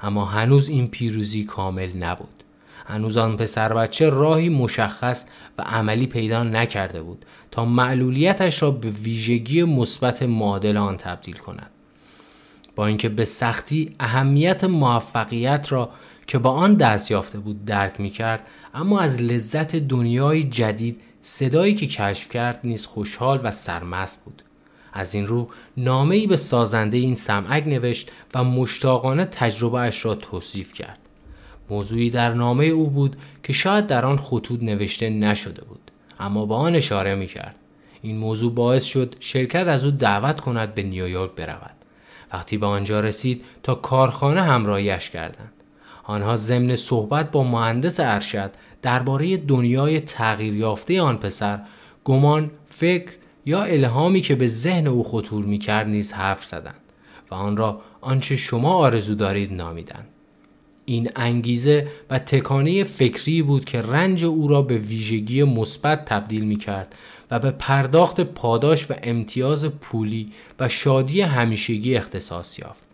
اما هنوز این پیروزی کامل نبود. هنوز آن پسر بچه راهی مشخص و عملی پیدا نکرده بود تا معلولیتش را به ویژگی مثبت معادل آن تبدیل کند. با اینکه به سختی اهمیت موفقیت را که با آن دست یافته بود درک می کرد اما از لذت دنیای جدید صدایی که کشف کرد نیز خوشحال و سرمست بود. از این رو نامه ای به سازنده این سمعک نوشت و مشتاقانه تجربه اش را توصیف کرد. موضوعی در نامه او بود که شاید در آن خطوط نوشته نشده بود اما با آن اشاره می کرد این موضوع باعث شد شرکت از او دعوت کند به نیویورک برود. وقتی به آنجا رسید تا کارخانه همراهیش کردند. آنها ضمن صحبت با مهندس ارشد درباره دنیای تغییر یافته آن پسر گمان فکر یا الهامی که به ذهن او خطور می کرد نیز حرف زدند و آن را آنچه شما آرزو دارید نامیدند. این انگیزه و تکانه فکری بود که رنج او را به ویژگی مثبت تبدیل می کرد و به پرداخت پاداش و امتیاز پولی و شادی همیشگی اختصاص یافت.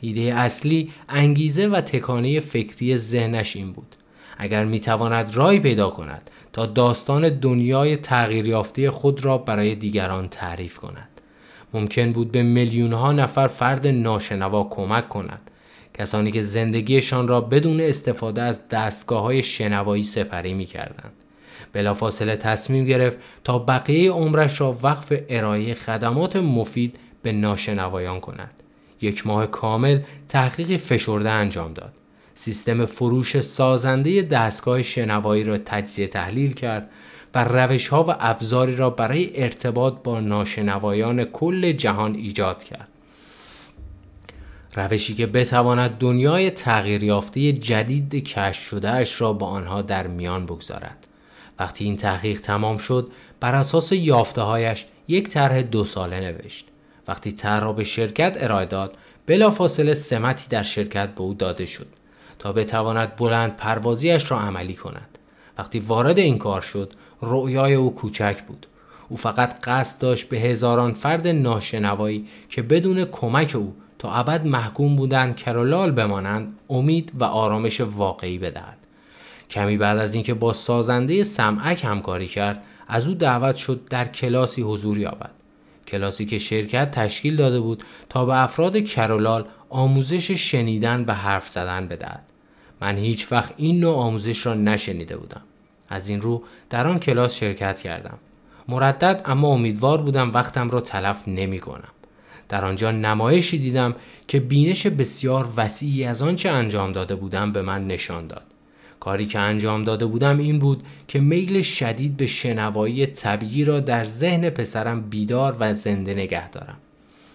ایده اصلی انگیزه و تکانه فکری ذهنش این بود. اگر می تواند رای پیدا کند تا داستان دنیای تغییر یافته خود را برای دیگران تعریف کند. ممکن بود به میلیون ها نفر فرد ناشنوا کمک کند. کسانی که زندگیشان را بدون استفاده از دستگاه های شنوایی سپری می کردند. بلافاصله تصمیم گرفت تا بقیه عمرش را وقف ارائه خدمات مفید به ناشنوایان کند. یک ماه کامل تحقیق فشرده انجام داد. سیستم فروش سازنده دستگاه شنوایی را تجزیه تحلیل کرد و روش ها و ابزاری را برای ارتباط با ناشنوایان کل جهان ایجاد کرد. روشی که بتواند دنیای تغییر یافته جدید کشف شده اش را با آنها در میان بگذارد. وقتی این تحقیق تمام شد بر اساس یافته هایش یک طرح دو ساله نوشت. وقتی طرح را به شرکت ارائه داد بلافاصله سمتی در شرکت به او داده شد تا بتواند بلند پروازیش را عملی کند. وقتی وارد این کار شد رؤیای او کوچک بود. او فقط قصد داشت به هزاران فرد ناشنوایی که بدون کمک او تا ابد محکوم بودند کرولال بمانند امید و آرامش واقعی بدهد. کمی بعد از اینکه با سازنده سمعک همکاری کرد از او دعوت شد در کلاسی حضور یابد. کلاسی که شرکت تشکیل داده بود تا به افراد کرولال آموزش شنیدن و حرف زدن بدهد. من هیچ وقت این نوع آموزش را نشنیده بودم. از این رو در آن کلاس شرکت کردم. مردد اما امیدوار بودم وقتم را تلف نمی کنم. در آنجا نمایشی دیدم که بینش بسیار وسیعی از آنچه انجام داده بودم به من نشان داد. کاری که انجام داده بودم این بود که میل شدید به شنوایی طبیعی را در ذهن پسرم بیدار و زنده نگه دارم.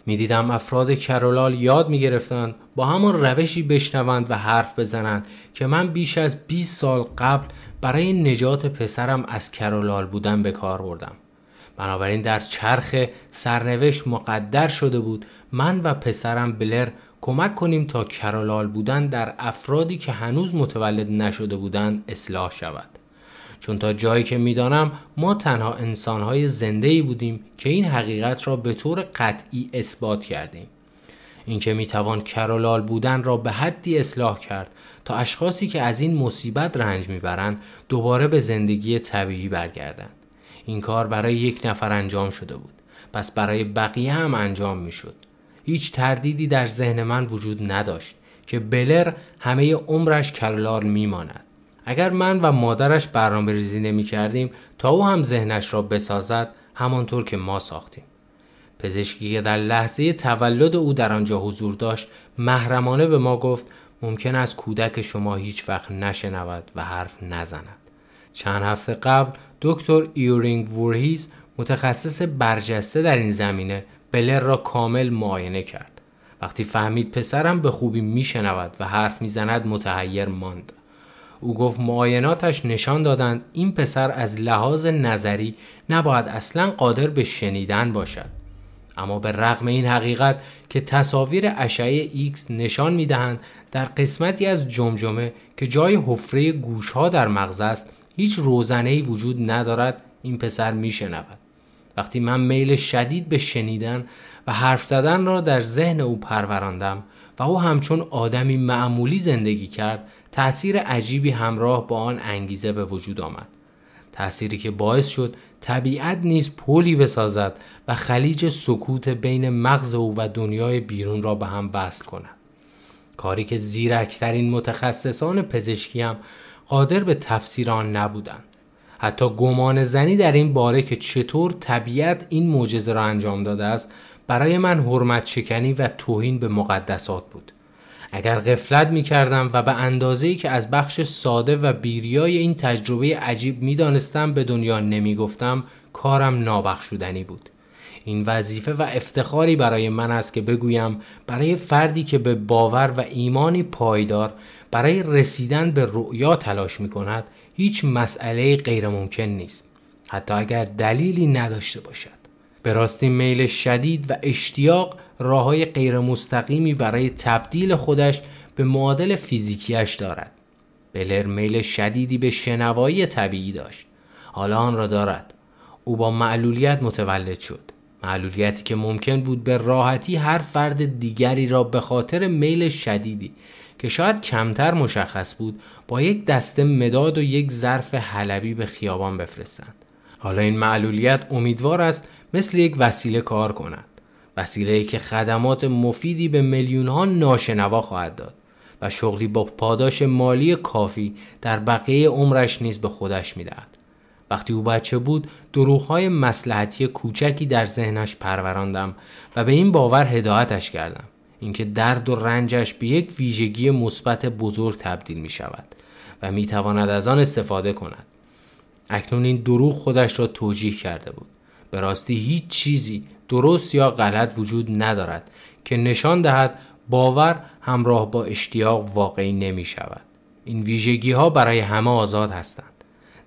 می‌دیدم افراد کرولال یاد می‌گرفتند با همان روشی بشنوند و حرف بزنند که من بیش از 20 سال قبل برای نجات پسرم از کرولال بودن به کار بردم. بنابراین در چرخ سرنوشت مقدر شده بود من و پسرم بلر کمک کنیم تا کرالال بودن در افرادی که هنوز متولد نشده بودند اصلاح شود. چون تا جایی که می‌دانم ما تنها انسانهای زنده ای بودیم که این حقیقت را به طور قطعی اثبات کردیم. اینکه می‌توان کرولال بودن را به حدی اصلاح کرد تا اشخاصی که از این مصیبت رنج می‌برند دوباره به زندگی طبیعی برگردند. این کار برای یک نفر انجام شده بود. پس برای بقیه هم انجام می‌شد. هیچ تردیدی در ذهن من وجود نداشت که بلر همه عمرش کر و لال میماند. اگر من و مادرش برنامه ریزی نمی کردیم تا او هم ذهنش را بسازد همانطور که ما ساختیم. پزشکی که در لحظه تولد او در آنجا حضور داشت محرمانه به ما گفت ممکن است کودک شما هیچ وقت نشنود و حرف نزند. چند هفته قبل دکتر ایورینگ وورهیز متخصص برجسته در این زمینه بلر را کامل معاینه کرد. وقتی فهمید پسرم به خوبی میشنود و حرف می‌زند متحیر ماند. او گفت معایناتش نشان دادند این پسر از لحاظ نظری نباید اصلا قادر به شنیدن باشد. اما به رغم این حقیقت که تصاویر اشعه X نشان می‌دهند در قسمتی از جمجمه که جای حفره گوشها در مغز است هیچ روزنه‌ای وجود ندارد این پسر میشنود. وقتی من میل شدید به شنیدن و حرف زدن را در ذهن او پروراندم و او همچون آدمی معمولی زندگی کرد تأثیر عجیبی همراه با آن انگیزه به وجود آمد. تأثیری که باعث شد طبیعت نیز پلی بسازد و خلیج سکوت بین مغز او و دنیای بیرون را به هم وصل کند. کاری که زیرکترین متخصصان پزشکی هم قادر به تفسیر آن نبودند. حتی گمان زنی در این باره که چطور طبیعت این معجزه را انجام داده است برای من حرمت شکنی و توهین به مقدسات بود. اگر غفلت می کردم و به اندازه‌ای که از بخش ساده و بیریای این تجربه عجیب می دانستم به دنیا نمی گفتم کارم نابخشودنی بود. این وظیفه و افتخاری برای من است که بگویم برای فردی که به باور و ایمانی پایدار برای رسیدن به رؤیا تلاش می کند هیچ مسئله غیر ممکن نیست. حتی اگر دلیلی نداشته باشد. به راستی میل شدید و اشتیاق راه های غیر مستقیمی برای تبدیل خودش به معادل فیزیکیش دارد. بلر میل شدیدی به شنوایی طبیعی داشت. حالا آن را دارد. او با معلولیت متولد شد. معلولیتی که ممکن بود به راحتی هر فرد دیگری را به خاطر میل شدیدی که شاید کمتر مشخص بود با یک دسته مداد و یک ظرف حلبی به خیابان بفرستند. حالا این معلولیت امیدوار است مثل یک وسیله کار کند. وسیله که خدمات مفیدی به میلیون ها ناشنوا خواهد داد و شغلی با پاداش مالی کافی در بقیه عمرش نیز به خودش می‌دهد. وقتی او بچه بود دروغهای مسلحتی کوچکی در ذهنش پروراندم و به این باور هدایتش کردم. اینکه درد و رنجش به یک ویژگی مثبت بزرگ تبدیل می شود و می تواند از آن استفاده کند اکنون این دروغ خودش را توجیه کرده بود به راستی هیچ چیزی درست یا غلط وجود ندارد که نشان دهد باور همراه با اشتیاق واقعی نمی شود. این ویژگی ها برای همه آزاد هستند.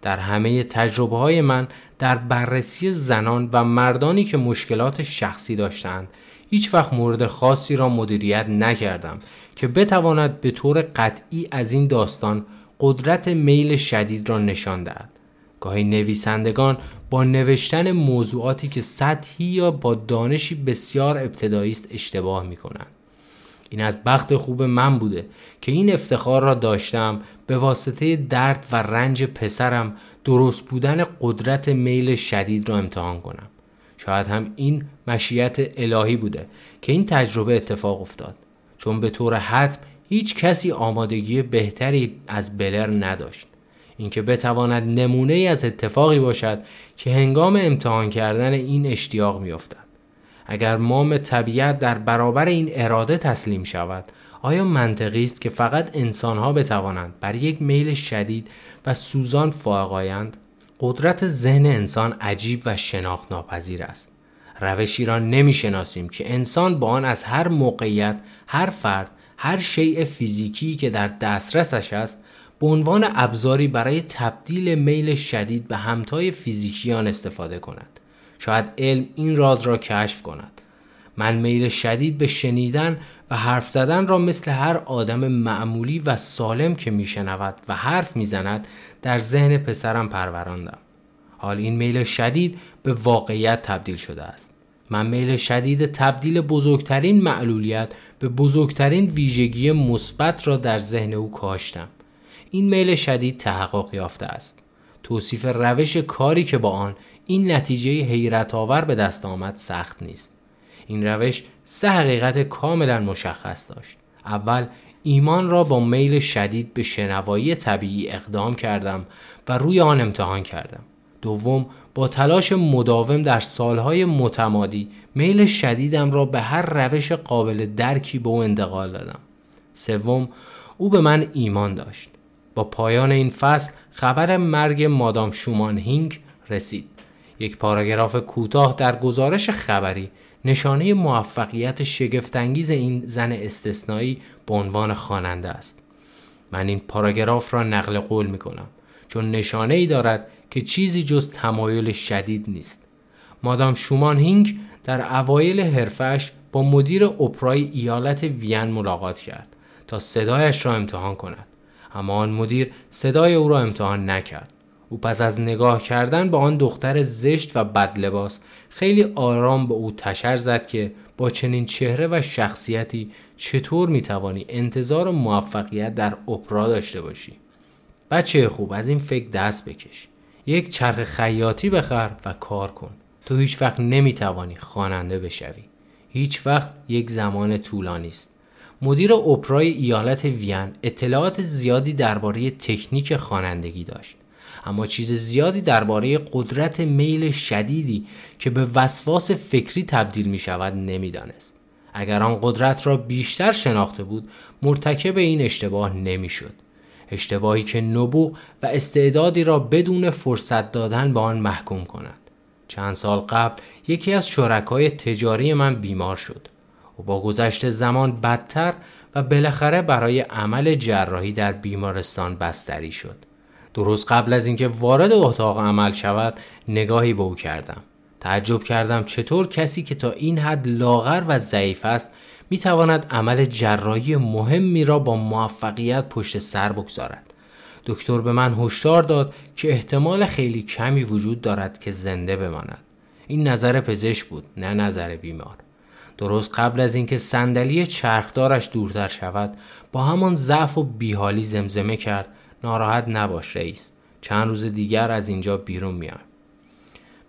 در همه تجربه های من در بررسی زنان و مردانی که مشکلات شخصی داشتند هیچ وقت مورد خاصی را مدیریت نکردم که بتواند به طور قطعی از این داستان قدرت میل شدید را نشان دهد. گاهی نویسندگان با نوشتن موضوعاتی که سطحی یا با دانشی بسیار ابتدایی است اشتباه می کنند. این از بخت خوب من بوده که این افتخار را داشتم به واسطه درد و رنج پسرم درست بودن قدرت میل شدید را امتحان کنم. شاید هم این مشیت الهی بوده که این تجربه اتفاق افتاد. چون به طور حتم هیچ کسی آمادگی بهتری از بلر نداشت. اینکه بتواند نمونه ای از اتفاقی باشد که هنگام امتحان کردن این اشتیاق میافتد. اگر مام طبیعت در برابر این اراده تسلیم شود آیا منطقی است که فقط انسانها بتوانند بر یک میل شدید و سوزان فائق قدرت ذهن انسان عجیب و شناخت ناپذیر است. روشی را نمی‌شناسیم که انسان با آن از هر موقعیت هر فرد هر شیء فیزیکی که در دسترسش است به عنوان ابزاری برای تبدیل میل شدید به همتای فیزیکی آن استفاده کند. شاید علم این راز را کشف کند. من میل شدید به شنیدن و حرف زدن را مثل هر آدم معمولی و سالم که میشنود و حرف می‌زند در ذهن پسرم پروراندم. حال این میل شدید به واقعیت تبدیل شده است. من میل شدید تبدیل بزرگترین معلولیت به بزرگترین ویژگی مثبت را در ذهن او کاشتم. این میل شدید تحقق یافته است. توصیف روش کاری که با آن این نتیجه حیرت آور به دست آمد سخت نیست. این روش سه حقیقت کاملا مشخص داشت. اول ایمان را با میل شدید به شنوایی طبیعی اقدام کردم و روی آن امتحان کردم. دوم با تلاش مداوم در سالهای متمادی میل شدیدم را به هر روش قابل درکی به او انتقال دادم. سوم او به من ایمان داشت. با پایان این فصل خبر مرگ مادام شومان هینگ رسید. یک پاراگراف کوتاه در گزارش خبری نشانه موفقیت شگفتانگیز این زن استثنایی به عنوان خواننده است. من این پاراگراف را نقل قول می کنم چون نشانه ای دارد که چیزی جز تمایل شدید نیست. مادام شومان هینگ در اوایل حرفش با مدیر اپرای ایالت وین ملاقات کرد تا صدایش را امتحان کند اما آن مدیر صدای او را امتحان نکرد او پس از نگاه کردن به آن دختر زشت و بد لباس خیلی آرام به او تشر زد که با چنین چهره و شخصیتی چطور می‌توانی انتظار موفقیت در اپرا داشته باشی؟ بچه خوب از این فکر دست بکش. یک چرخ خیاطی بخر و کار کن. تو هیچ وقت نمی‌توانی خواننده بشوی. هیچ وقت یک زمان طولانی است مدیر اپرای ایالت وین اطلاعات زیادی درباره تکنیک خوانندگی داشت. اما چیز زیادی درباره قدرت میل شدیدی که به وسواس فکری تبدیل می شود نمی‌دانست. اگر آن قدرت را بیشتر شناخته بود مرتکب این اشتباه نمی‌شد. اشتباهی که نبوغ و استعدادی را بدون فرصت دادن به آن محکوم کند. چند سال قبل یکی از شرکای تجاری من بیمار شد و با گذشت زمان بدتر و بالاخره برای عمل جراحی در بیمارستان بستری شد. درست قبل از اینکه وارد اتاق عمل شود نگاهی به او کردم. تعجب کردم چطور کسی که تا این حد لاغر و ضعیف است می تواند عمل جراحی مهمی را با موفقیت پشت سر بگذارد. دکتر به من هشدار داد که احتمال خیلی کمی وجود دارد که زنده بماند. این نظر پزشک بود نه نظر بیمار. درست قبل از اینکه صندلی چرخدارش دورتر شود با همان ضعف و بیحالی زمزمه کرد ناراحت نباش رئیس. چند روز دیگر از اینجا بیرون میام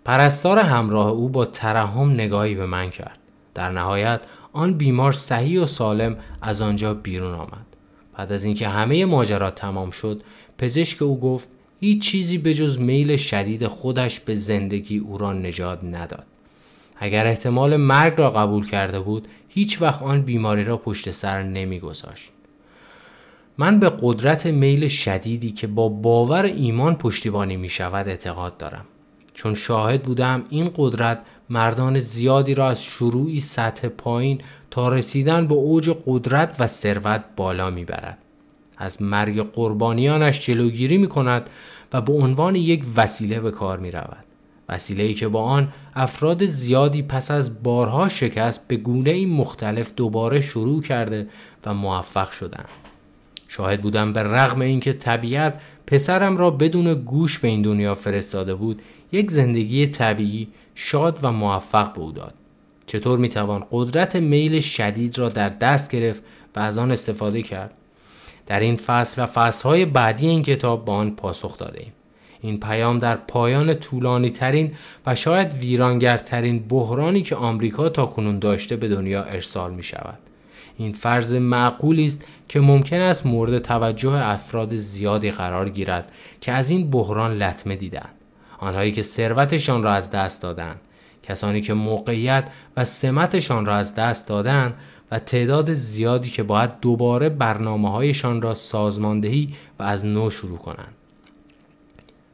پرستار همراه او با ترحم نگاهی به من کرد. در نهایت آن بیمار صحیح و سالم از آنجا بیرون آمد. بعد از اینکه همه ماجرا تمام شد پزشک او گفت هیچ چیزی به جز میل شدید خودش به زندگی او را نجات نداد. اگر احتمال مرگ را قبول کرده بود هیچ وقت آن بیماری را پشت سر نمیگذاشت. من به قدرت میل شدیدی که با باور ایمان پشتیبانی می شود اعتقاد دارم چون شاهد بودم این قدرت مردان زیادی را از شروعی سطح پایین تا رسیدن به اوج قدرت و ثروت بالا می‌برد از مرگ قربانیانش جلوگیری می کند و به عنوان یک وسیله به کار می رود. وسیله ای که با آن افراد زیادی پس از بارها شکست به گونه ای مختلف دوباره شروع کرده و موفق شدند. شاهد بودم به رغم اینکه طبیعت پسرم را بدون گوش به این دنیا فرستاده بود یک زندگی طبیعی شاد و موفق به او داد چطور می‌توان قدرت میل شدید را در دست گرفت و از آن استفاده کرد در این فصل و فصلهای بعدی این کتاب با آن پاسخ داده ایم. این پیام در پایان طولانی ترین و شاید ویرانگرترین بحرانی که آمریکا تا کنون داشته به دنیا ارسال می شود. این فرض معقولی است که ممکن است مورد توجه افراد زیادی قرار گیرد که از این بحران لطمه دیدند. آنهایی که ثروتشان را از دست دادند کسانی که موقعیت و سمتشان را از دست دادند و تعداد زیادی که باید دوباره برنامه هایشان را سازماندهی و از نو شروع کنند.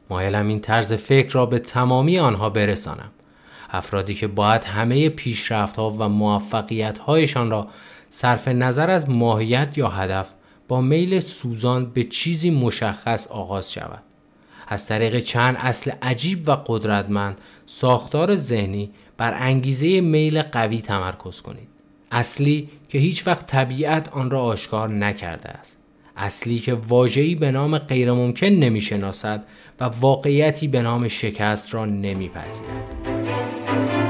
مایلم این طرز فکر را به تمامی آنها برسانم. افرادی که باید همه پیشرفت ها و موفقیت هایشان را صرف نظر از ماهیت یا هدف با میل سوزان به چیزی مشخص آغاز شود. از طریق چند اصل عجیب و قدرتمند ساختار ذهنی بر انگیزه میل قوی تمرکز کنید. اصلی که هیچ وقت طبیعت آن را آشکار نکرده است. اصلی که واجهی به نام غیرممکن نمی‌شناسد و واقعیتی به نام شکست را نمیپذیرد.